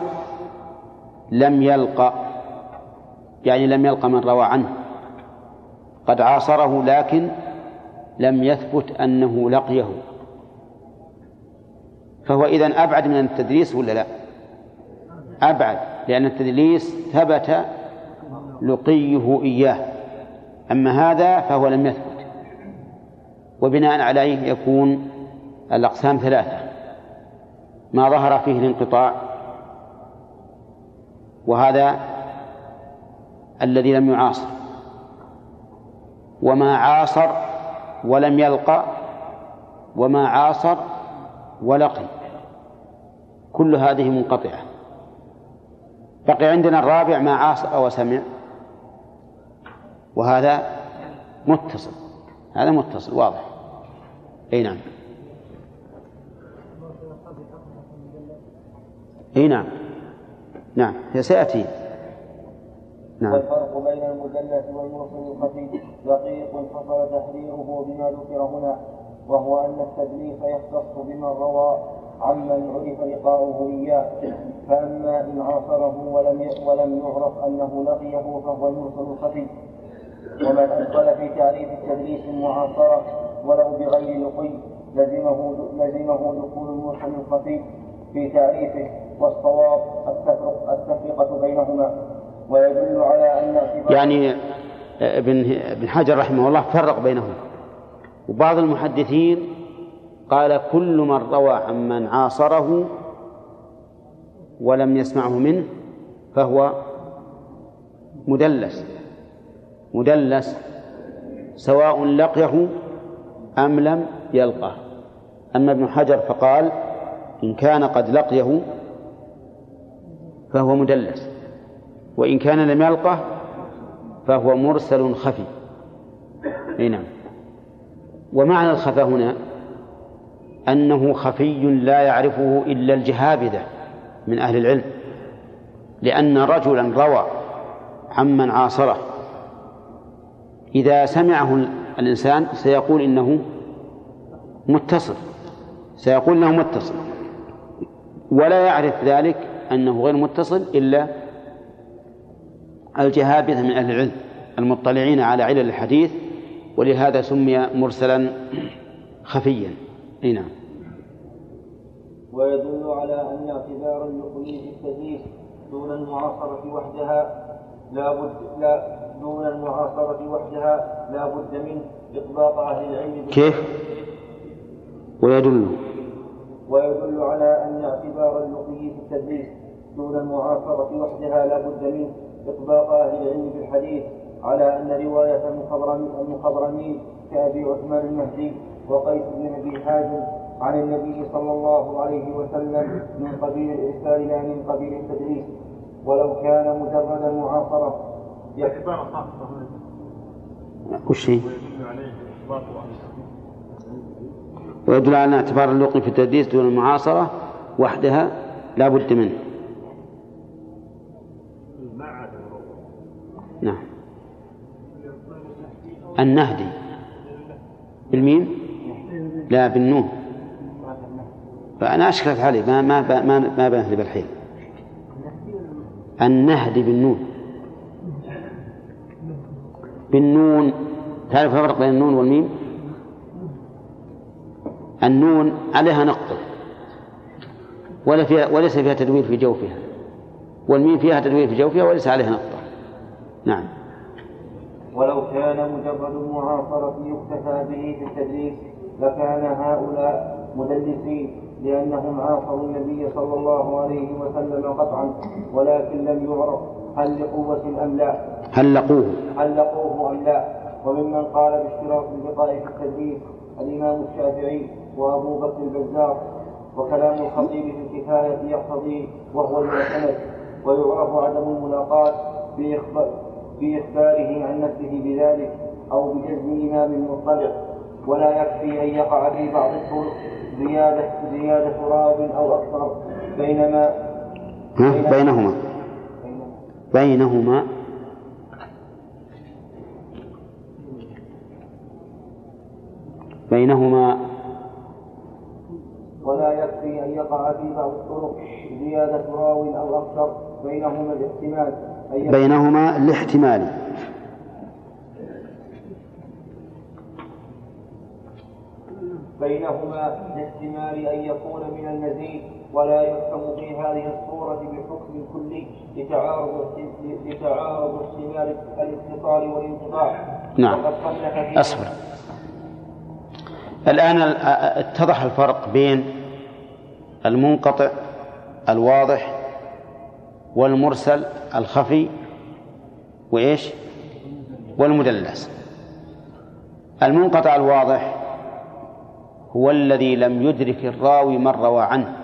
لم يلقى يعني لم يلقى من روى عنه. قد عاصره لكن لم يثبت أنه لقيه. فهو إذن أبعد من التدريس ولا لا؟ أبعد لأن التدليس ثبت لقيه إياه. أما هذا فهو لم يثبت. وبناء عليه يكون الأقسام ثلاثة. ما ظهر فيه الانقطاع وهذا الذي لم يعاصر. وما عاصر ولم يلقى وما عاصر ولقي. كل هذه منقطعة. بقي عندنا الرابع ما عاصر وسمع. وهذا متصل. هذا متصل واضح. إي نعم. إي نعم. نعم. سيأتي. نعم. والفرق بين المدلس والمرسل الخفي دقيق حصل تحريره بما ذكر هنا وهو أن التدليس يختص بمن روى عمن عرف لقاؤه إياه. فأما إن عاصره ولم ولم يعرف أنه لقيه فهو المرسل الخفي أدخل في تعريف التدليس المعاصرة ولو بغير لقي لزمه لزمه دخول المرسل الخفي في تعريفه والصواب التفرقة بينهما. ويدل على أن يعني آه، ابن ابن حجر رحمه الله فرق بينهما. وبعض المحدثين قال كل من روى عمن عاصره ولم يسمعه منه فهو مدلس. مدلس سواء لقيه أم لم يلقه. أما ابن حجر فقال إن كان قد لقيه فهو مدلس وإن كان لم يلقه فهو مرسل خفي. أي نعم. ومعنى الخفى هنا أنه خفي لا يعرفه إلا الجهابذة من أهل العلم لأن رجلا روى عمن عاصره إذا سمعه الإنسان سيقول إنه متصل سيقول إنه متصل. ولا يعرف ذلك أنه غير متصل إلا الجهابذة من أهل العلم المطلعين على علل الحديث ولهذا سمي مرسلا خفيا. أي نعم. ويدل على أن اعتبار اللقي في التدليس دون المعاصرة وحدها لا بد لا دون المعاصرة وحدها لا بد من إطلاق أهل العلم كيف؟ ويدل. ويدل على أن اعتبار اللقي في التدليس دون المعاصرة وحدها لا بد من إطلاق أهل العلم في الحديث على أن رواية المخضرمين كأبي عثمان المهدي وقيس بن أبي حازم عن النبي صلى الله عليه وسلم من قبيل الإرسال لا من قبيل التدريس ولو كان مجرد وش هي؟ ويدل على اعتبار اللقي في التدريس دون المعاصرة وحدها لا بد منه. نعم. النهدي. بالميم؟ لا بالنون. فأنا أشكلت عليه ما ما ما ما بنهدي بالحيل. النهدي بالنون. بالنون. تعرف الفرق بين النون والميم؟ النون عليها نقطة. ولا فيها وليس فيها تدوير في جوفها. والميم فيها تدوير في جوفها وليس عليها نقطة. نعم. ولو كان مجرد المعاصرة يكتفى به في التدريس لكان هؤلاء مدلسين لأنهم عاصروا النبي صلى الله عليه وسلم قطعا ولكن لم يعرف. هل لقوة أم لا؟ هل لقوه؟ هل لقوه أم لا؟ وممن قال البقاء في التدريس الإمام الشافعي وأبو بكر البزار وكلام الخطيب في الكفاية يقتضي وهو المعتمد ويعرف عدم الملاقاة بإخبار بإخباره عن نفسه بذلك أو بجزم إمام مطلع. ولا يكفي أن يقع في بعض الطرق زيادة زيادة راو أو أكثر بينما بينهما. بينهما. بينهما. ولا يكفي أن يقع في بعض الطرق زيادة راو أو أكثر. بينهما الاحتمال. بينهما الاحتمال. بينهما لاحتمال أن يكون من المزيد. ولا يحكم في هذه الصورة بحكم كلي لتعارض لتعارض احتمال الاتصال والانقطاع. نعم. أصبر. الآن ال- اتضح الفرق بين المنقطع الواضح والمرسل الخفي وإيش؟ والمدلس. المنقطع الواضح هو الذي لم يدرك الراوي من روى عنه.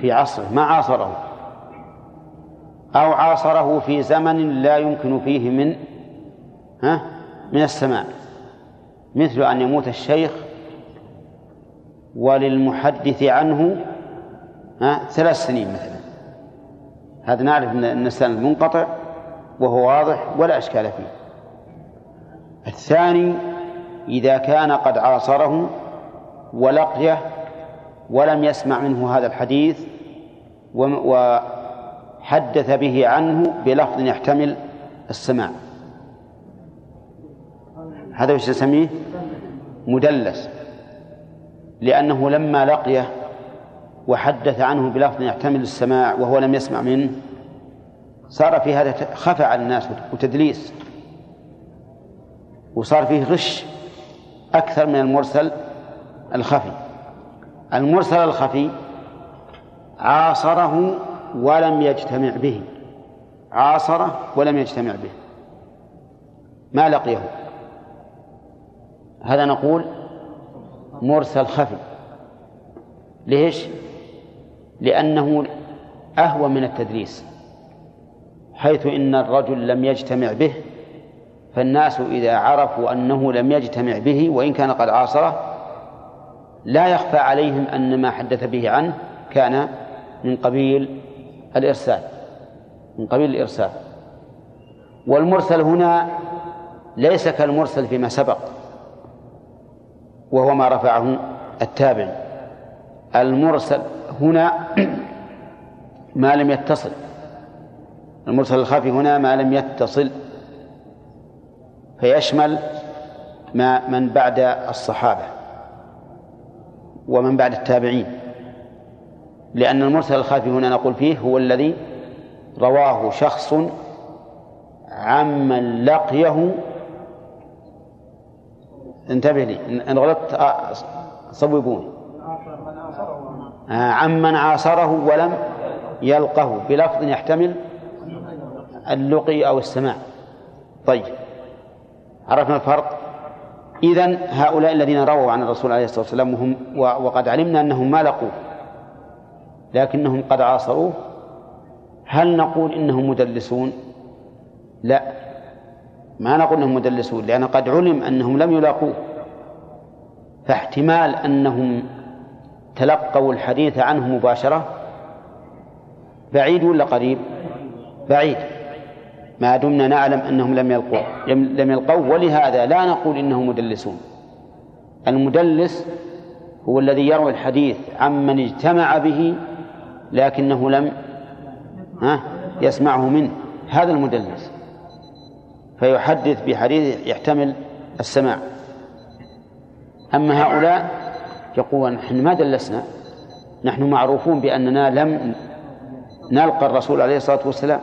في عصره ما عاصره؟ أو عاصره في زمن لا يمكن فيه من ها؟ من السماع مثل أن يموت الشيخ وللمحدث عنه ها؟ ثلاث سنين مثلا. هذا نعرف أن الإنسان منقطع وهو واضح ولا إشكال فيه. الثاني إذا كان قد عاصره ولقيه ولم يسمع منه هذا الحديث وحدث به عنه بلفظ يحتمل السماع. هذا وش نسميه مدلس. لأنه لما لقيه وحدث عنه بلفظ يحتمل السماع وهو لم يسمع منه صار في هذا خفى على الناس وتدليس. وصار فيه غش أكثر من المرسل الخفي. المرسل الخفي عاصره ولم يجتمع به. عاصره ولم يجتمع به. ما لقيه؟ هذا نقول مرسل خفي. ليش؟ لأنه أهون من التدليس. حيث إن الرجل لم يجتمع به فالناس إذا عرفوا أنه لم يجتمع به وإن كان قد عاصره لا يخفى عليهم أن ما حدث به عنه كان من قبيل الإرسال من قبيل الإرسال. والمرسل هنا ليس كالمرسل فيما سبق وهو ما رفعه التابع. المرسل هنا ما لم يتصل. المرسل الخفي هنا ما لم يتصل فيشمل ما من بعد الصحابة. ومن بعد التابعين. لأن المرسل الخفي هنا نقول فيه هو الذي رواه شخص عمن لقيه. انتبه لي إن غلطت آه، صوبوني آه، عمن عاصره ولم يلقه بلفظ يحتمل اللقي أو السماع. طيب عرفنا الفرق؟ إذن هؤلاء الذين رووا عن الرسول عليه الصلاة والسلام وهم وقد علمنا أنهم ما لقوه لكنهم قد عاصروه. هل نقول إنهم مدلسون؟ لا. ما نقول إنهم مدلسون لأن قد علم أنهم لم يلاقوه. فاحتمال أنهم تلقوا الحديث عنه مباشرة بعيد ولا قريب؟ بعيد. ما دمنا نعلم أنهم لم يلقوه لم يلقوه. ولهذا لا نقول إنهم مدلسون. المدلس هو الذي يروي الحديث عمن اجتمع به لكنه لم ها؟ يسمعه منه. هذا المدلس. فيحدث بحديث يحتمل السماع. أما هؤلاء يقولون نحن ما دلسنا. نحن معروفون بأننا لم نلقى الرسول عليه الصلاة والسلام.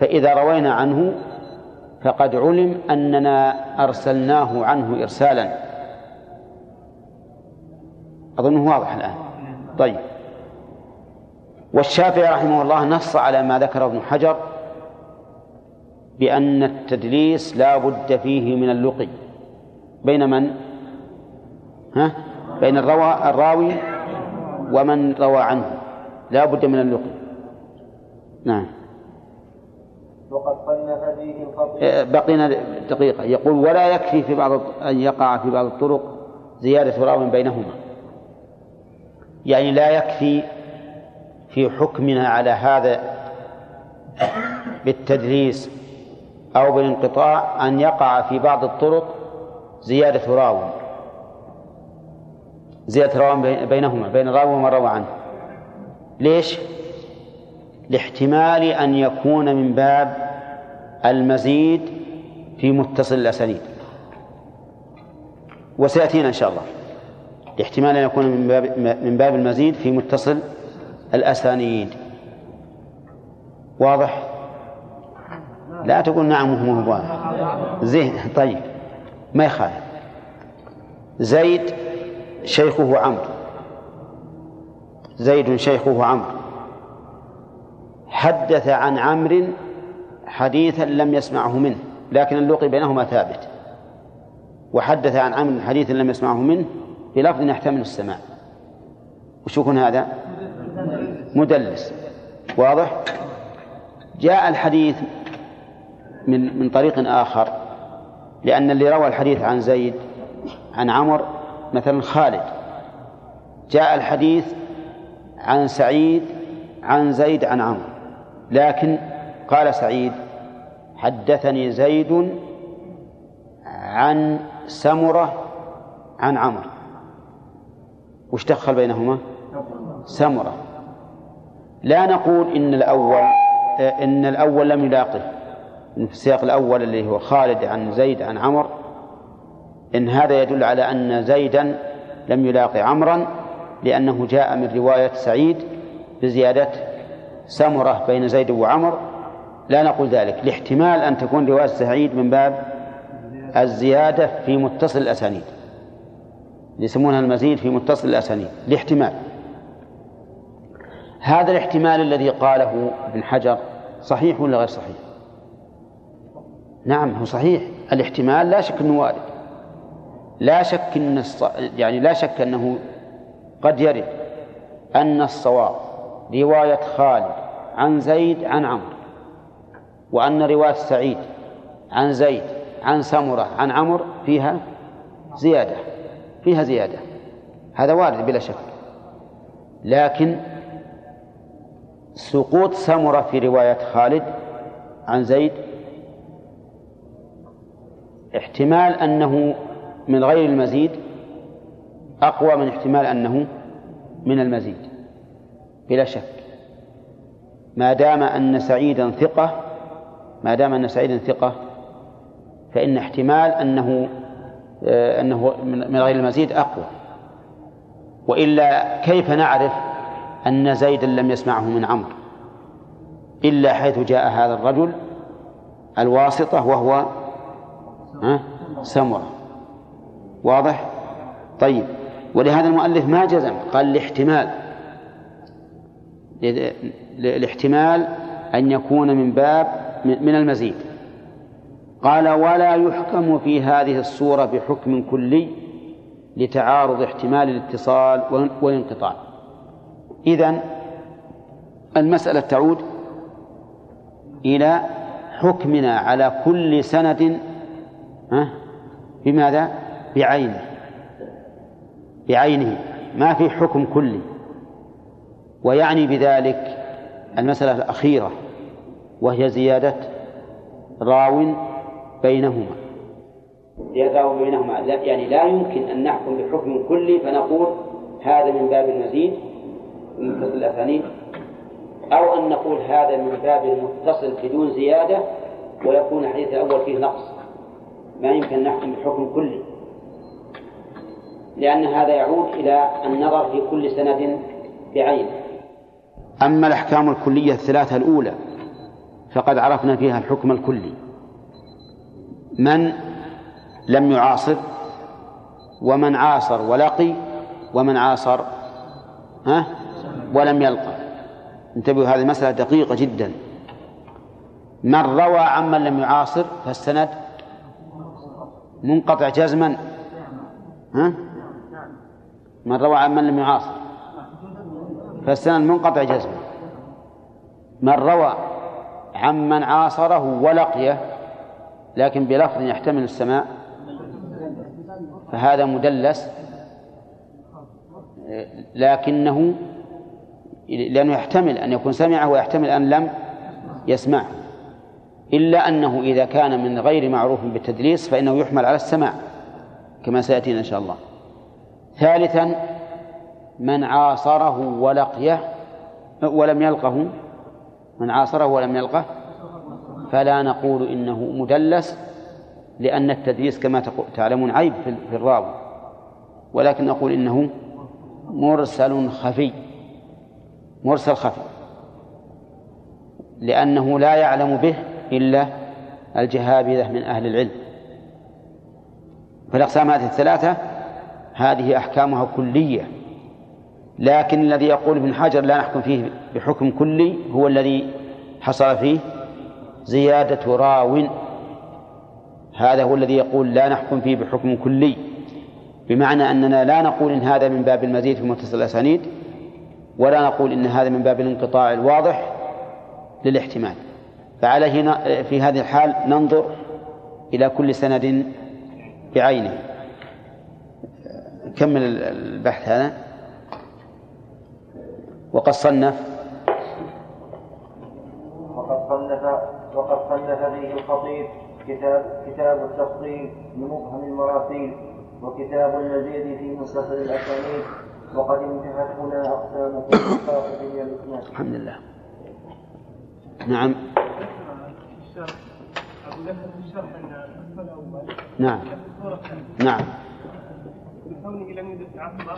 فإذا روينا عنه فقد علم أننا أرسلناه عنه إرسالا. أظنه واضح الآن. طيب. والشافعي رحمه الله نص على ما ذكره ابن حجر بأن التدليس لا بد فيه من اللقي. بين من؟ ها؟ بين الروى الراوي ومن روى عنه. لا بد من اللقي. نعم. وقد صنف فيه الخطيب بقينا دقيقة. يقول ولا يكفي في بعض أن يقع في بعض الطرق زيادة راو بينهما. يعني لا يكفي في حكمنا على هذا بالتدليس أو بالانقطاع أن يقع في بعض الطرق زيادة راو. زيادة راو بينهما بين الراوي ومن روى عنه. ليش؟ لاحتمال أن يكون من باب المزيد في متصل الأسانيد. وسيأتينا إن شاء الله. لاحتمال أن يكون من باب من باب المزيد في متصل الأسانيد. واضح؟ لا تقول نعم وهو مو واضح. زين طيب. ما يخالف. زيد شيخه عمرو. زيد شيخه عمرو. حدث عن عمرو حديثا لم يسمعه منه لكن اللقي بينهما ثابت. وحدث عن عمرو حديثا لم يسمعه منه بلفظ يحتمل السماع. وش يكون هذا؟ مدلس. واضح؟ جاء الحديث من من طريق آخر لأن اللي روى الحديث عن زيد عن عمر مثلا خالد. جاء الحديث عن سعيد عن زيد عن عمرو. لكن قال سعيد حدثني زيد عن سمرة عن عمرو. وش دخل بينهما؟ سمرة. لا نقول إن الأول إن الأول لم يلاقه. في السياق الأول اللي هو خالد عن زيد عن عمر. إن هذا يدل على أن زيدا لم يلاقي عمرا لأنه جاء من رواية سعيد بزيادة سمرة بين زيد وعمر لا نقول ذلك لاحتمال أن تكون رواية سعيد من باب الزيادة في متصل الأسانيد. يسمونها المزيد في متصل الأسانيد لاحتمال. هذا الاحتمال الذي قاله ابن حجر صحيح ولا غير صحيح؟ نعم هو صحيح. الاحتمال لا شك إنه وارد. لا شك إن الص... يعني لا شك إنه قد يرد أن الصواب رواية خالد عن زيد عن عمرو وأن رواية سعيد عن زيد عن سمرة عن عمرو فيها زيادة فيها زيادة هذا وارد بلا شك. لكن سقوط سمرة في رواية خالد عن زيد احتمال أنه من غير المزيد أقوى من احتمال أنه من المزيد. بلا شك. ما دام أن سعيدا ثقة ما دام أن سعيدا ثقة فإن احتمال أنه آه، أنه من غير المزيد أقوى. وإلا كيف نعرف أن زيدا لم يسمعه من عمرو؟ إلا حيث جاء هذا الرجل الواسطة وهو سمرة. واضح؟ طيب. ولهذا المؤلف ما جزم قال الاحتمال. الاحتمال أن يكون من باب من المزيد. قال ولا يحكم في هذه الصورة بحكم كلي لتعارض احتمال الاتصال والانقطاع. إذن المسألة تعود إلى حكمنا على كل سند بماذا؟ بعينه. بعينه. ما في حكم كلي. ويعني بذلك المسألة الأخيرة وهي زيادة راو بينهما. زيادة راو بينهما. يعني لا يمكن أن نحكم بحكم كلي فنقول هذا من باب المزيد من متصل الأسانيد أو أن نقول هذا من باب المتصل بدون زيادة ويكون الحديث الأول فيه نقص. ما يمكن نحكم بحكم كلي لأن هذا يعود إلى النظر في كل سند بعينه أما الأحكام الكلية الثلاثة الأولى فقد عرفنا فيها الحكم الكلي. من لم يعاصر ومن عاصر ولقي ومن عاصر ها؟ ولم يلقى. انتبهوا هذه المسألة دقيقة جدا. من روى عمن لم يعاصر فالسند منقطع جزما. ها؟ من روى عمن لم يعاصر. فالسند منقطع جزما. من روى عمن عاصره ولقيه لكن بلفظ يحتمل السماء فهذا مدلس لكنه لأنه يحتمل أن يكون سمعه ويحتمل أن لم يسمعه. إلا أنه إذا كان من غير معروف بالتدليس فإنه يحمل على السماع كما سيأتينا إن شاء الله. ثالثا من عاصره ولقيه ولم يلقه من عاصره ولم يلقه فلا نقول إنه مدلس لأن التدليس كما تعلمون عيب في الراوي ولكن نقول إنه مرسل خفي مرسل خفي لأنه لا يعلم به إلا الجهابذة من أهل العلم. فالأقسام هذه الثلاثة هذه أحكامها كلية. لكن الذي يقول ابن حجر لا نحكم فيه بحكم كلي هو الذي حصل فيه زيادة راو. هذا هو الذي يقول لا نحكم فيه بحكم كلي بمعنى أننا لا نقول إن هذا من باب المزيد في متصل الأسانيد ولا نقول إن هذا من باب الانقطاع الواضح للاحتمال. فعليه في هذه الحال ننظر إلى كل سند بعينه. كمل البحث هذا؟ وقد صنف وقد صنف وقد صنف به الخطيب كتاب كتاب التفصيل لمبهم المراسيل وكتاب المزيد في مختصر الأسانيد وقد انتهت هنا أقسام كل من الاسناد. الحمد لله. نعم. نعم. نعم. بكونه لم يدرك عصرا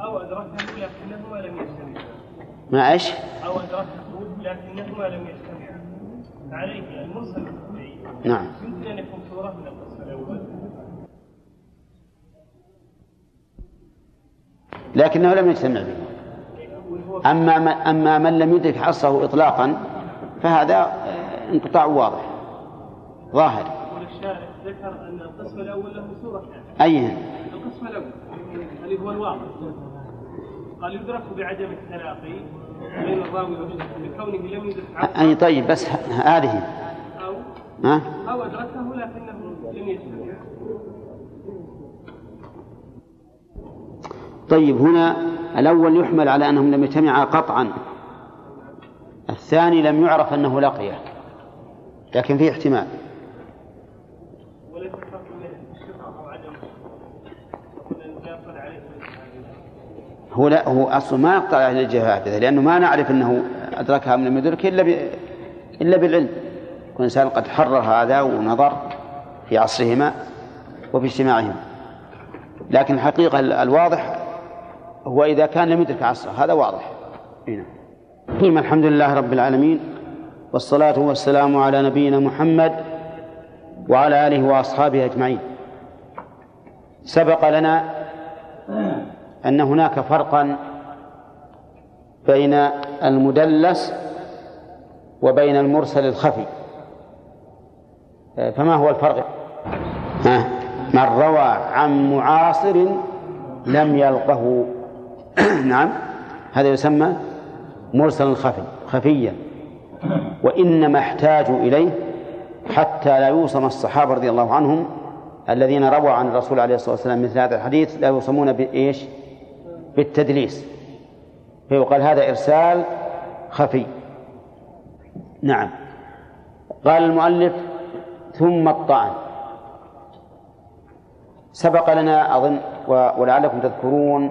أو ادركه لكنهما لم يجتمعا. ما إيش؟ أو ادركه لكنهما لم يجتمعا. عليه المرسل نعم. يمكن ان يكون صوره من القسم الأول. لكنه لم يجتمع به أما أما من لم يدرك عصره إطلاقا فهذا انقطاع واضح ظاهر ذكر ان القسم الأول له صوره أي القسم الأول اللي هو الواضح قال يدرك بعدم التلاقي أي طيب بس هذه. أو ها؟ أو ادركه لكنه لم يجتمع طيب هنا الأول يحمل على أنهم لم يجتمعا قطعا. الثاني لم يعرف أنه لقيه لكن فيه احتمال وليس الفرق بين الشفعه أو عدم لا يقبل عليه هو لا هو أصلا ما يقطع على الجهاد لأنه ما نعرف أنه أدركها من لم يدرك إلا ب... إلا بالعلم. يكون الإنسان قد حرر هذا ونظر في عصرهما وفي اجتماعهما. لكن الحقيقة الواضح هو إذا كان لم يدرك عصره هذا واضح. هنا. ثم الحمد لله رب العالمين والصلاة والسلام على نبينا محمد وعلى آله وأصحابه أجمعين. سبق لنا أن هناك فرقا بين المدلس وبين المرسل الخفي. فما هو الفرق؟ ها؟ من روى عن معاصر لم يلقه. نعم هذا يسمى مرسل خفي خفيا. وإنما احتاجوا إليه حتى لا يوصم الصحابة رضي الله عنهم الذين رووا عن الرسول عليه الصلاة والسلام مثل هذا الحديث. لا يوصمون بإيش؟ بالتدليس. فيقال هذا إرسال خفي. نعم. قال المؤلف ثم الطعن. سبق لنا أظن ولعلكم تذكرون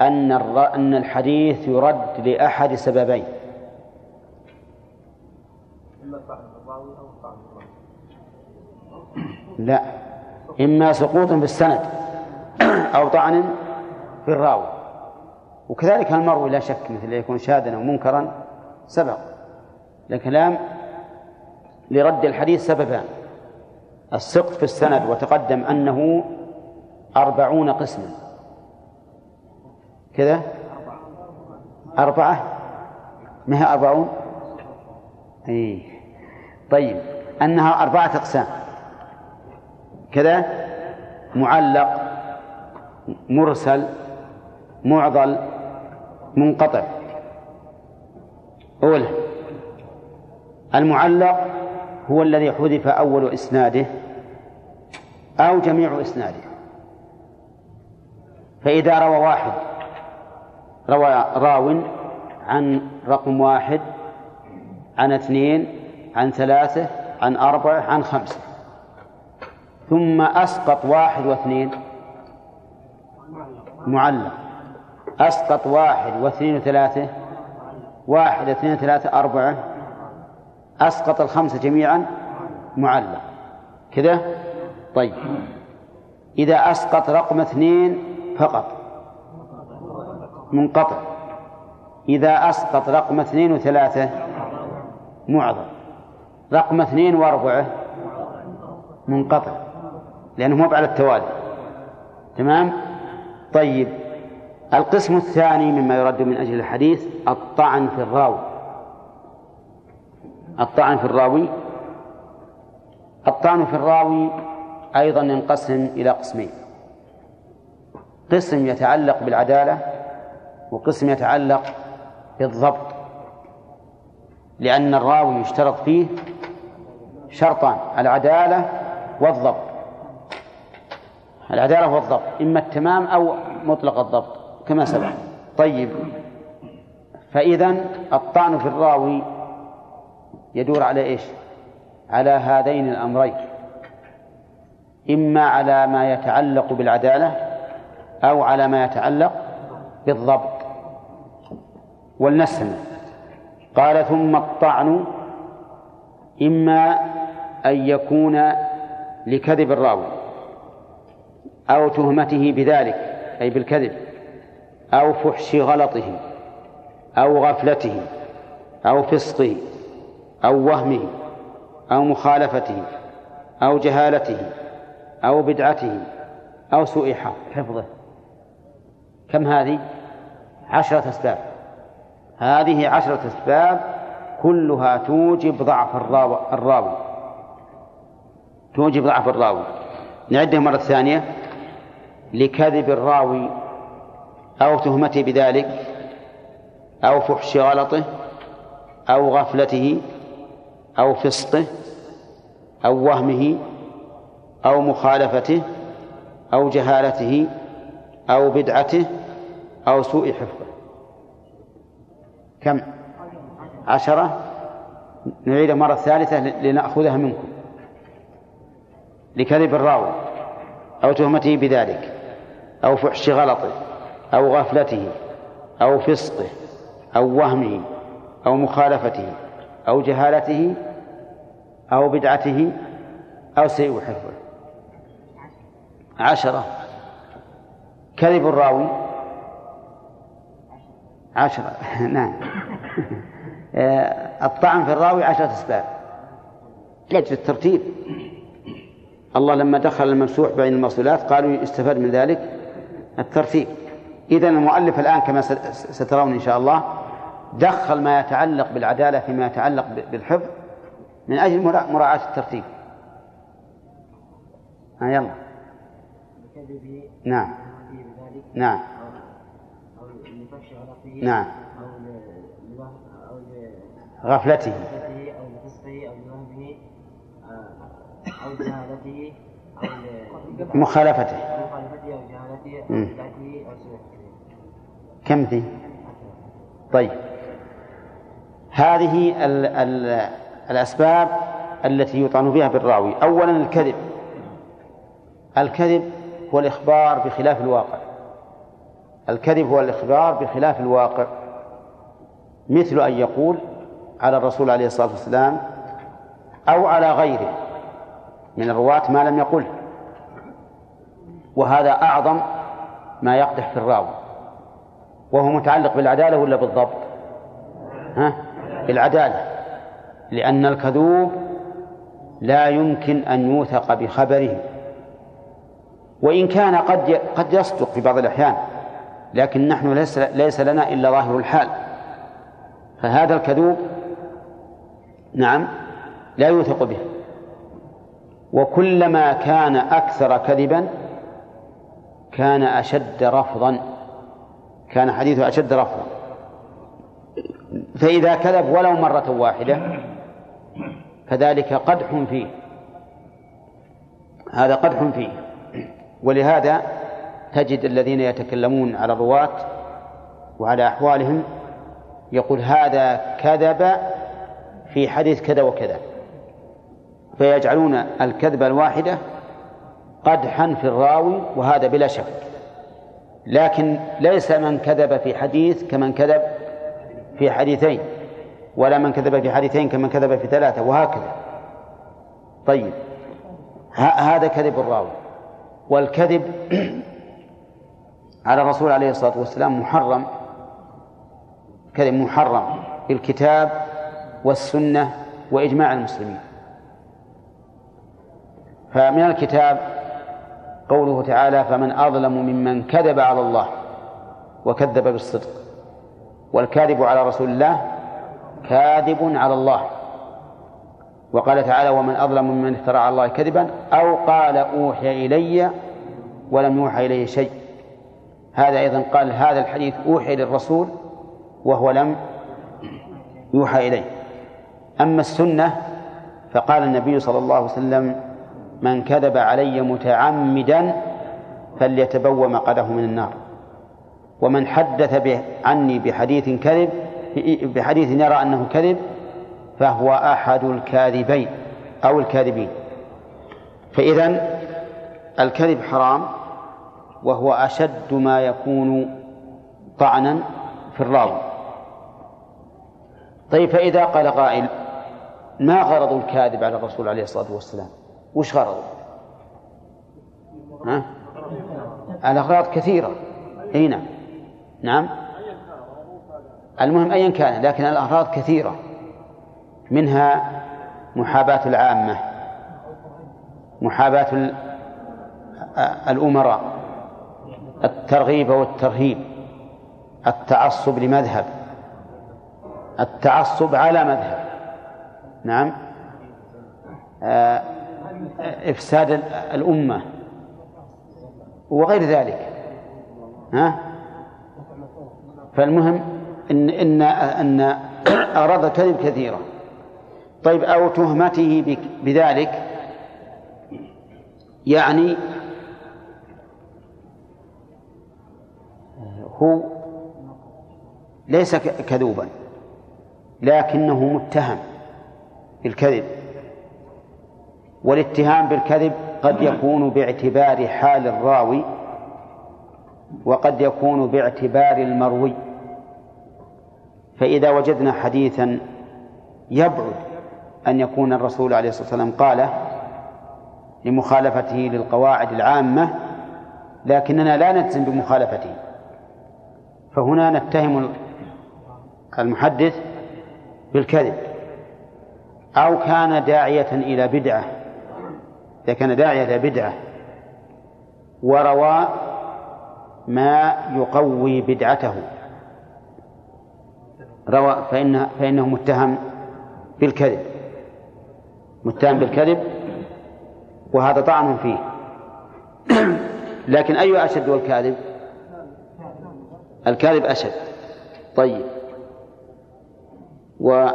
أن أن الحديث يرد لأحد سببين. لا. إما سقوط في السند أو طعن في الراوي. وكذلك المروي لا شك مثل يكون شاذا أو منكرا؟ سبق. الكلام لرد الحديث سببان. السقط في السند وتقدم أنه أربعون قسما. كذا؟ أربعة. ما هي أربعون؟ أي طيب. أنها أربعة أقسام. كذا؟ معلق مرسل معضل منقطع. أولا المعلق هو الذي حذف أول إسناده أو جميع إسناده. فإذا روى واحد روى راو عن رقم واحد عن اثنين عن ثلاثة عن أربعة عن خمسة. ثم أسقط واحد واثنين معلق. أسقط واحد واثنين وثلاثة واحد اثنين ثلاثة أربعة أسقط الخمسة جميعا معلق. كذا؟ طيب. إذا أسقط رقم اثنين فقط. منقطع. إذا أسقط رقم اثنين وثلاثة معظم رقم اثنين وأربعة منقطع لأنه مو على التوالي. تمام؟ طيب. القسم الثاني مما يرد من أجل الحديث الطعن في الراوي. الطعن في الراوي. الطعن في الراوي أيضا ينقسم إلى قسمين. قسم يتعلق بالعدالة وقسم يتعلق بالضبط. لأن الراوي يشترط فيه شرطان العدالة والضبط. العدالة والضبط إما التمام أو مطلق الضبط. كما سبق. طيب. فإذا الطعن في الراوي يدور على إيش؟ على هذين الأمرين. إما على ما يتعلق بالعدالة أو على ما يتعلق بالضبط. ولنسمع. قال ثم الطعن إما أن يكون لكذب الراوي أو تهمته بذلك أي بالكذب. أو فحش غلطه أو غفلته أو فسقه أو وهمه أو مخالفته أو جهالته أو بدعته أو سوء حفظه. كم هذه؟ عشرة أسباب. هذه عشرة أسباب كلها توجب ضعف الراوي. توجب ضعف الراوي. نعدها مرة ثانية. لكذب الراوي أو تهمته بذلك أو فحش غلطه أو غفلته أو فسقه أو وهمه أو مخالفته أو جهالته أو بدعته أو سوء حفظه. كم؟ عشرة؟ نعيد مرة ثالثة لنأخذها منكم. لكذب الراوي أو تهمته بذلك أو فحش غلطه. أو غفلته أو فسقه أو وهمه أو مخالفته أو جهالته أو بدعته أو سيء حفظه. عشرة. كذب الراوي. عشرة. نعم. الطعن في الراوي عشرة أسباب. لأجل الترتيب. الله لما دخل الممسوح بين الموصولات قالوا يستفاد من ذلك الترتيب. إذا المؤلف الآن كما سترون إن شاء الله دخل ما يتعلق بالعدالة فيما يتعلق بالحفظ من أجل مراعاة الترتيب. ها يلا. نعم. نعم. نعم. غفلته. أو لفسقه أو لوهمه أو جهالته. أو مخالفته. مخالفته أو جهالته. كم ذي؟ طيب. هذه ال ال الأسباب التي يطعن بها بالراوي. أولا الكذب. الكذب هو الإخبار بخلاف الواقع. الكذب هو الإخبار بخلاف الواقع. مثل أن يقول على الرسول عليه الصلاة والسلام أو على غيره. من الرواة ما لم يقله وهذا أعظم ما يقدح في الراوي. وهو متعلق بالعدالة ولا بالضبط؟ ها؟ بالعدالة. لأن الكذوب لا يمكن أن يوثق بخبره. وإن كان قد قد يصدق في بعض الأحيان لكن نحن ليس, ليس لنا إلا ظاهر الحال. فهذا الكذوب نعم لا يوثق به. وكلما كان أكثر كذبا كان أشد رفضا. كان حديثه أشد رفضا. فإذا كذب ولو مرة واحدة فذلك قدح فيه. هذا قدح فيه. ولهذا تجد الذين يتكلمون على الرواة وعلى أحوالهم يقول هذا كذب في حديث كذا وكذا. فيجعلون الكذبة الواحدة قدحا في الراوي وهذا بلا شك. لكن ليس من كذب في حديث كمن كذب في حديثين ولا من كذب في حديثين كمن كذب في ثلاثة وهكذا. طيب هذا كذب الراوي. والكذب على الرسول عليه الصلاة والسلام محرم كذب محرم بالكتاب والسنة وإجماع المسلمين. فمن الكتاب قوله تعالى فمن أظلم ممن كذب على الله وكذب بالصدق والكاذب على رسول الله كاذب على الله وقال تعالى ومن أظلم ممن افترى على الله كذبا أو قال أوحي إلي ولم يوحى إليه شيء هذا أيضا قال هذا الحديث أوحي للرسول وهو لم يوحى إليه أما السنة فقال النبي صلى الله عليه وسلم من كذب علي متعمدا فليتبوى مقعده من النار. ومن حدث به عني بحديث كذب بحديث يرى أنه كذب فهو أحد الكاذبين أو الكاذبين. فإذا الكذب حرام وهو أشد ما يكون طعنا في الراوي. طيب فإذا قال قائل ما غرض الكاذب على الرسول عليه الصلاة والسلام؟ وش غرضه ها؟ الأغراض كثيرة. أي نعم. نعم. المهم أيا كان لكن الأغراض كثيرة. منها محاباة العامة محاباة الأمراء الترغيب والترهيب التعصب لمذهب التعصب على مذهب. نعم. آه، إفساد الأمة وغير ذلك. ها؟ فالمهم إن إن أن أعراض الكذب كثيرة طيب أو تهمته بذلك؟ يعني هو ليس كذوبا لكنه متهم بالكذب. والاتهام بالكذب قد يكون باعتبار حال الراوي وقد يكون باعتبار المروي. فإذا وجدنا حديثا يبعد أن يكون الرسول عليه الصلاة والسلام قاله لمخالفته للقواعد العامة لكننا لا نجزم بمخالفته. فهنا نتهم المحدث بالكذب. أو كان داعية إلى بدعة إذا كان داعية إلى بدعة وروى ما يقوي بدعته. روى فإنه, فإنه متهم بالكذب متهم بالكذب وهذا طعن فيه. لكن أي أشد والكاذب الكاذب أشد. طيب. و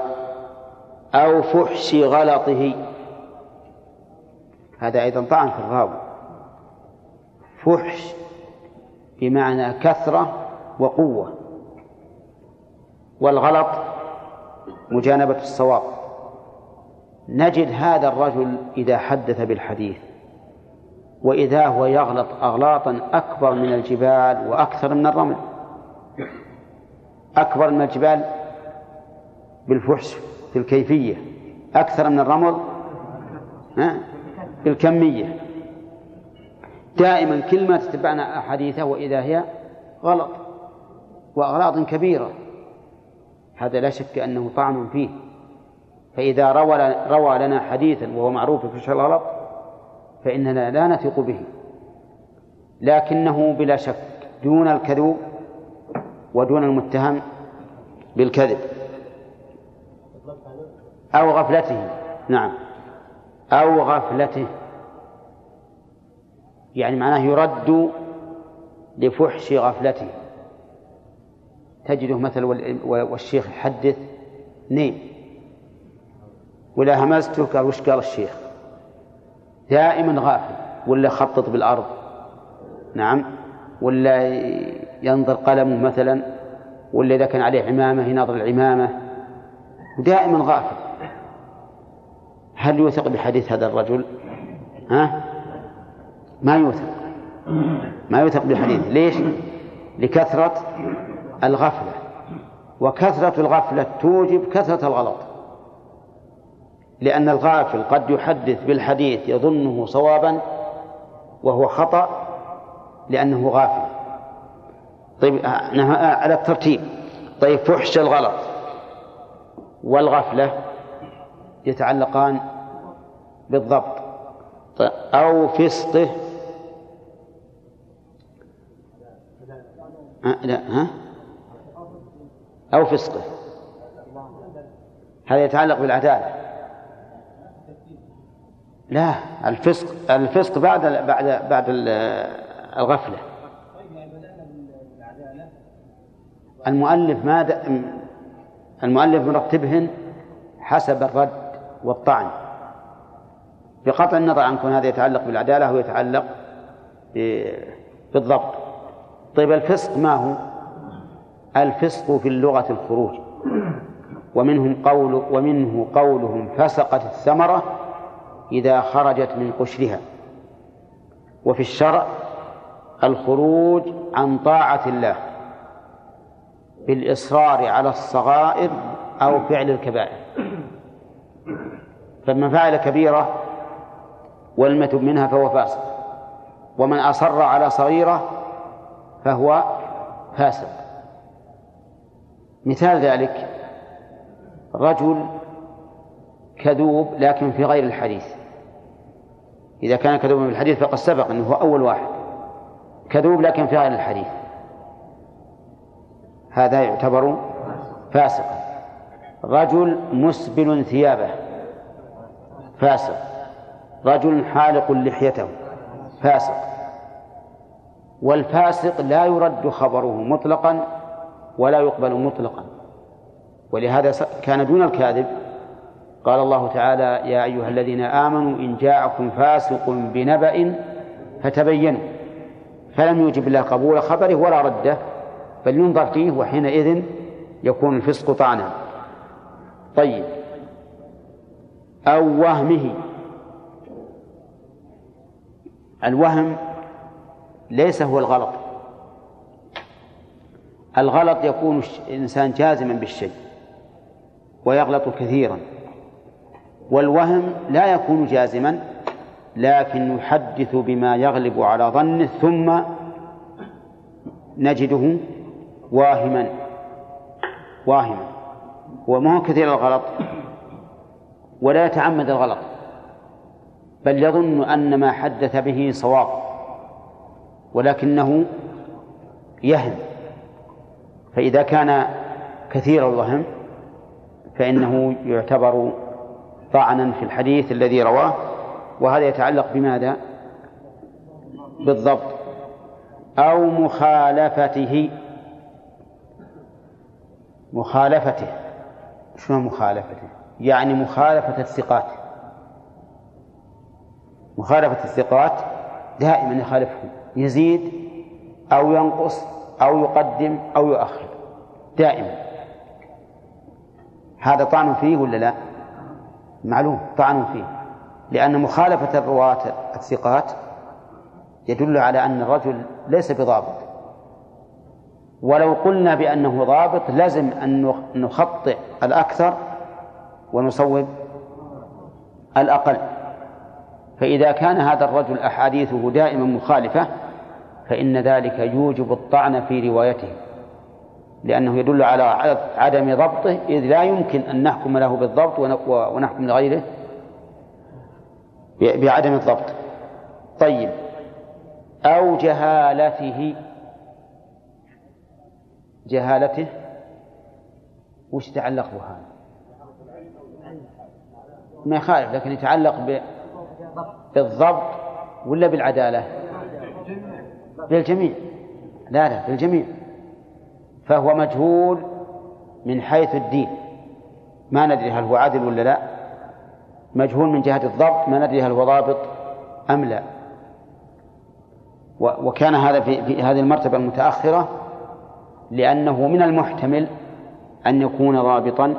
أو فحش غلطه. هذا أيضا طعن في الراوي. فحش بمعنى كثرة وقوة. والغلط مجانبة الصواب. نجد هذا الرجل إذا حدث بالحديث وإذا هو يغلط أغلاطا أكبر من الجبال وأكثر من الرمل. أكبر من الجبال بالفحش في الكيفية أكثر من الرمل؟ في الكمية. دائما كل ما تتبعنا أحاديثه وإذا هي غلط وأغلاط كبيرة هذا لا شك أنه طعن فيه. فإذا روى روى لنا حديثا وهو معروف في الغلط فإننا لا نثق به. لكنه بلا شك دون الكذوب ودون المتهم بالكذب أو غفلته. نعم. أو غفلته. يعني معناه يرد لفحش غفلته. تجده مثلا والشيخ يحدث نيم ولا همزته قال وش قال الشيخ؟ دائما غافل. ولا خطط بالأرض. نعم. ولا ينظر قلمه مثلا. ولا إذا كان عليه عمامة يناظر العمامة. ودائما غافل. هل يوثق بحديث هذا الرجل؟ ها؟ ما يوثق ما يوثق بالحديث ليش؟ لكثرة الغفلة وكثرة الغفلة توجب كثرة الغلط لأن الغافل قد يحدث بالحديث يظنه صوابا وهو خطأ لأنه غافل طيب على الترتيب طيب فحش الغلط والغفلة يتعلقان بالضبط. طيب أو فسقه لا ها؟ أو فسقه هذا يتعلق بالعدالة. لا الفسق الفسق بعد بعد بعد الغفلة. المؤلف ما المؤلف مرتبهن حسب الرد. والطعن. بقطع النظر عن كون هذا يتعلق بالعدالة أو يتعلق بالضبط. طيب الفسق ما هو؟ الفسق في اللغة الخروج. ومنهم قول ومنه قولهم فسقت الثمرة إذا خرجت من قشرها. وفي الشرع الخروج عن طاعة الله بالإصرار على الصغائر أو فعل الكبائر. فمن فعل كبيرة ولم يتب منها فهو فاسق. ومن أصر على صغيرة فهو فاسق. مثال ذلك رجل كذوب لكن في غير الحديث. إذا كان كذوبا في الحديث فقد سبق أنه هو أول واحد. كذوب لكن في غير الحديث. هذا يعتبر فاسقا. رجل مسبل ثيابه فاسق. رجل حالق لحيته فاسق. والفاسق لا يرد خبره مطلقا ولا يقبل مطلقا. ولهذا كان دون الكاذب. قال الله تعالى يا أيها الذين آمنوا إن جاءكم فاسق بنبأ فتبينوا. فلم يجب الله قبول خبره ولا رده بل ينظر فيه وحينئذ يكون الفسق طعنا. طيب. أو وهمه. الوهم ليس هو الغلط. الغلط يكون الإنسان جازما بالشيء ويغلط كثيرا. والوهم لا يكون جازما لكن يحدث بما يغلب على ظنه ثم نجده واهما. واهما. وما هو كثير الغلط. ولا يتعمد الغلط. بل يظن أن ما حدث به صواب. ولكنه يهم فإذا كان كثير الوهم فإنه يعتبر طعنا في الحديث الذي رواه. وهذا يتعلق بماذا؟ بالضبط. أو مخالفته. مخالفته. شنو مخالفته؟ يعني مخالفة الثقات. مخالفة الثقات دائما يخالفهم يزيد أو ينقص أو يقدم أو يؤخر. دائما. هذا طعن فيه ولا لا؟ معلوم طعن فيه. لأن مخالفة الرواة الثقات يدل على أن الرجل ليس بضابط. ولو قلنا بأنه ضابط لازم أن نخطئ الأكثر ونصوب الأقل. فإذا كان هذا الرجل أحاديثه دائما مخالفة فإن ذلك يوجب الطعن في روايته لأنه يدل على عدم ضبطه إذ لا يمكن أن نحكم له بالضبط ونحكم لغيره بعدم الضبط. طيب أو جهالته جهالته وش يتعلق به هذا؟ ما يخالف لكن يتعلق ب... بالضبط ولا بالعدالة؟ بالجميع. لا لا بالجميع. فهو مجهول من حيث الدين. ما ندري هل هو عادل ولا لا. مجهول من جهة الضبط ما ندري هل هو ضابط أم لا. وكان هذا في, في هذه المرتبة المتأخرة لأنه من المحتمل أن يكون ضابطا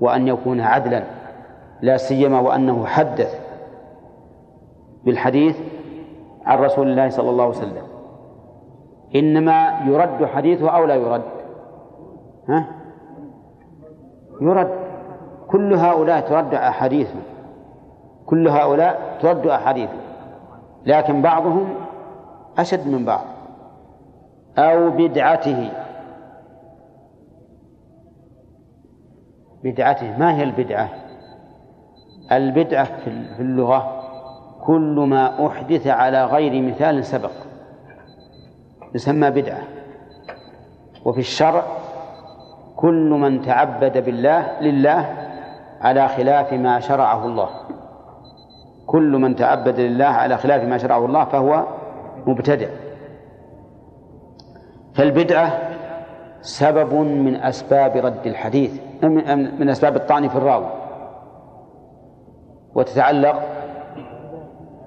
وأن يكون عدلا لا سيما وأنه حدث بالحديث عن رسول الله صلى الله عليه وسلم. إنما يرد حديثه أو لا يرد؟ ها؟ يرد. كل هؤلاء ترد أحاديثهم كل هؤلاء ترد أحاديثهم لكن بعضهم أشد من بعض. أو بدعته. بدعته ما هي البدعة؟ البدعة في اللغة كل ما أحدث على غير مثال سبق. يسمى بدعة. وفي الشرع كل من تعبد بالله لله على خلاف ما شرعه الله. كل من تعبد لله على خلاف ما شرعه الله فهو مبتدع. فالبدعة سبب من أسباب رد الحديث من أسباب الطعن في الراوي. وتتعلق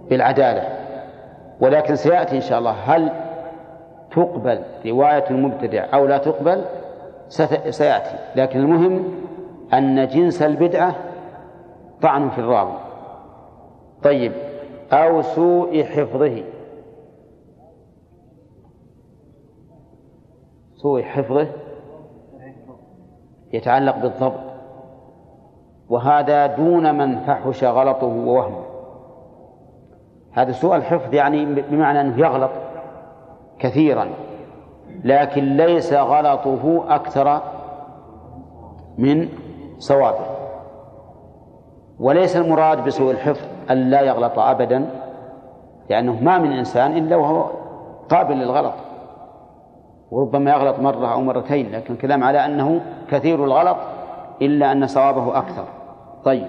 بالعدالة. ولكن سيأتي إن شاء الله هل تقبل رواية المبتدع أو لا تقبل؟ سيأتي. لكن المهم أن جنس البدعة طعن في الراوي. طيب أو سوء حفظه. سوء حفظه يتعلق بالضبط. وهذا دون من فحش غلطه ووهمه. هذا سوء الحفظ يعني بمعنى أنه يغلط كثيرا لكن ليس غلطه أكثر من صوابه. وليس المراد بسوء الحفظ أن لا يغلط أبدا لأنه ما من إنسان إلا وهو قابل للغلط. وربما يغلط مرة أو مرتين لكن الكلام على أنه كثير الغلط إلا أن صوابه أكثر. طيب.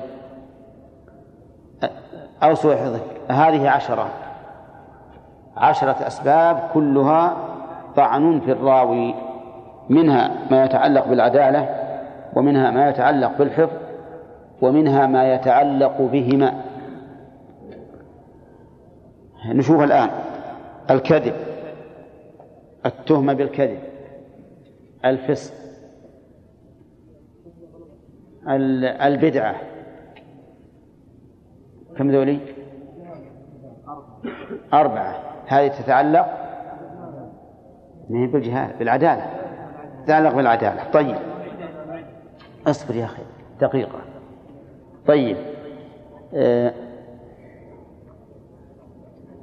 أو سوء حفظك. هذه عشرة. عشرة أسباب كلها طعن في الراوي منها ما يتعلق بالعدالة ومنها ما يتعلق بالحفظ ومنها ما يتعلق بهما. نشوف الآن. الكذب. التهمة بالكذب الفسق البدعة. كم ذولي؟ أربعة. هذه تتعلق بالجهاد بالعدالة. تتعلق بالعدالة. طيب. اصبر يا أخي دقيقة. طيب. أه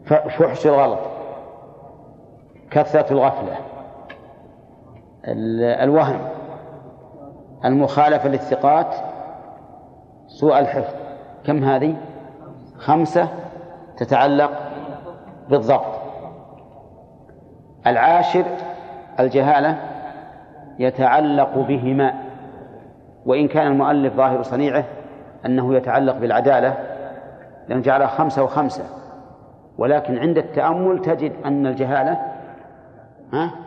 فحش الغلط. كثرة الغفلة. الوهم المخالفة للثقات سوء الحفظ. كم هذه؟ خمسة تتعلق بالضبط. العاشر الجهالة يتعلق بهما. وإن كان المؤلف ظاهر صنيعه أنه يتعلق بالعدالة لأنه جعلها خمسة وخمسة. ولكن عند التأمل تجد أن الجهالة ها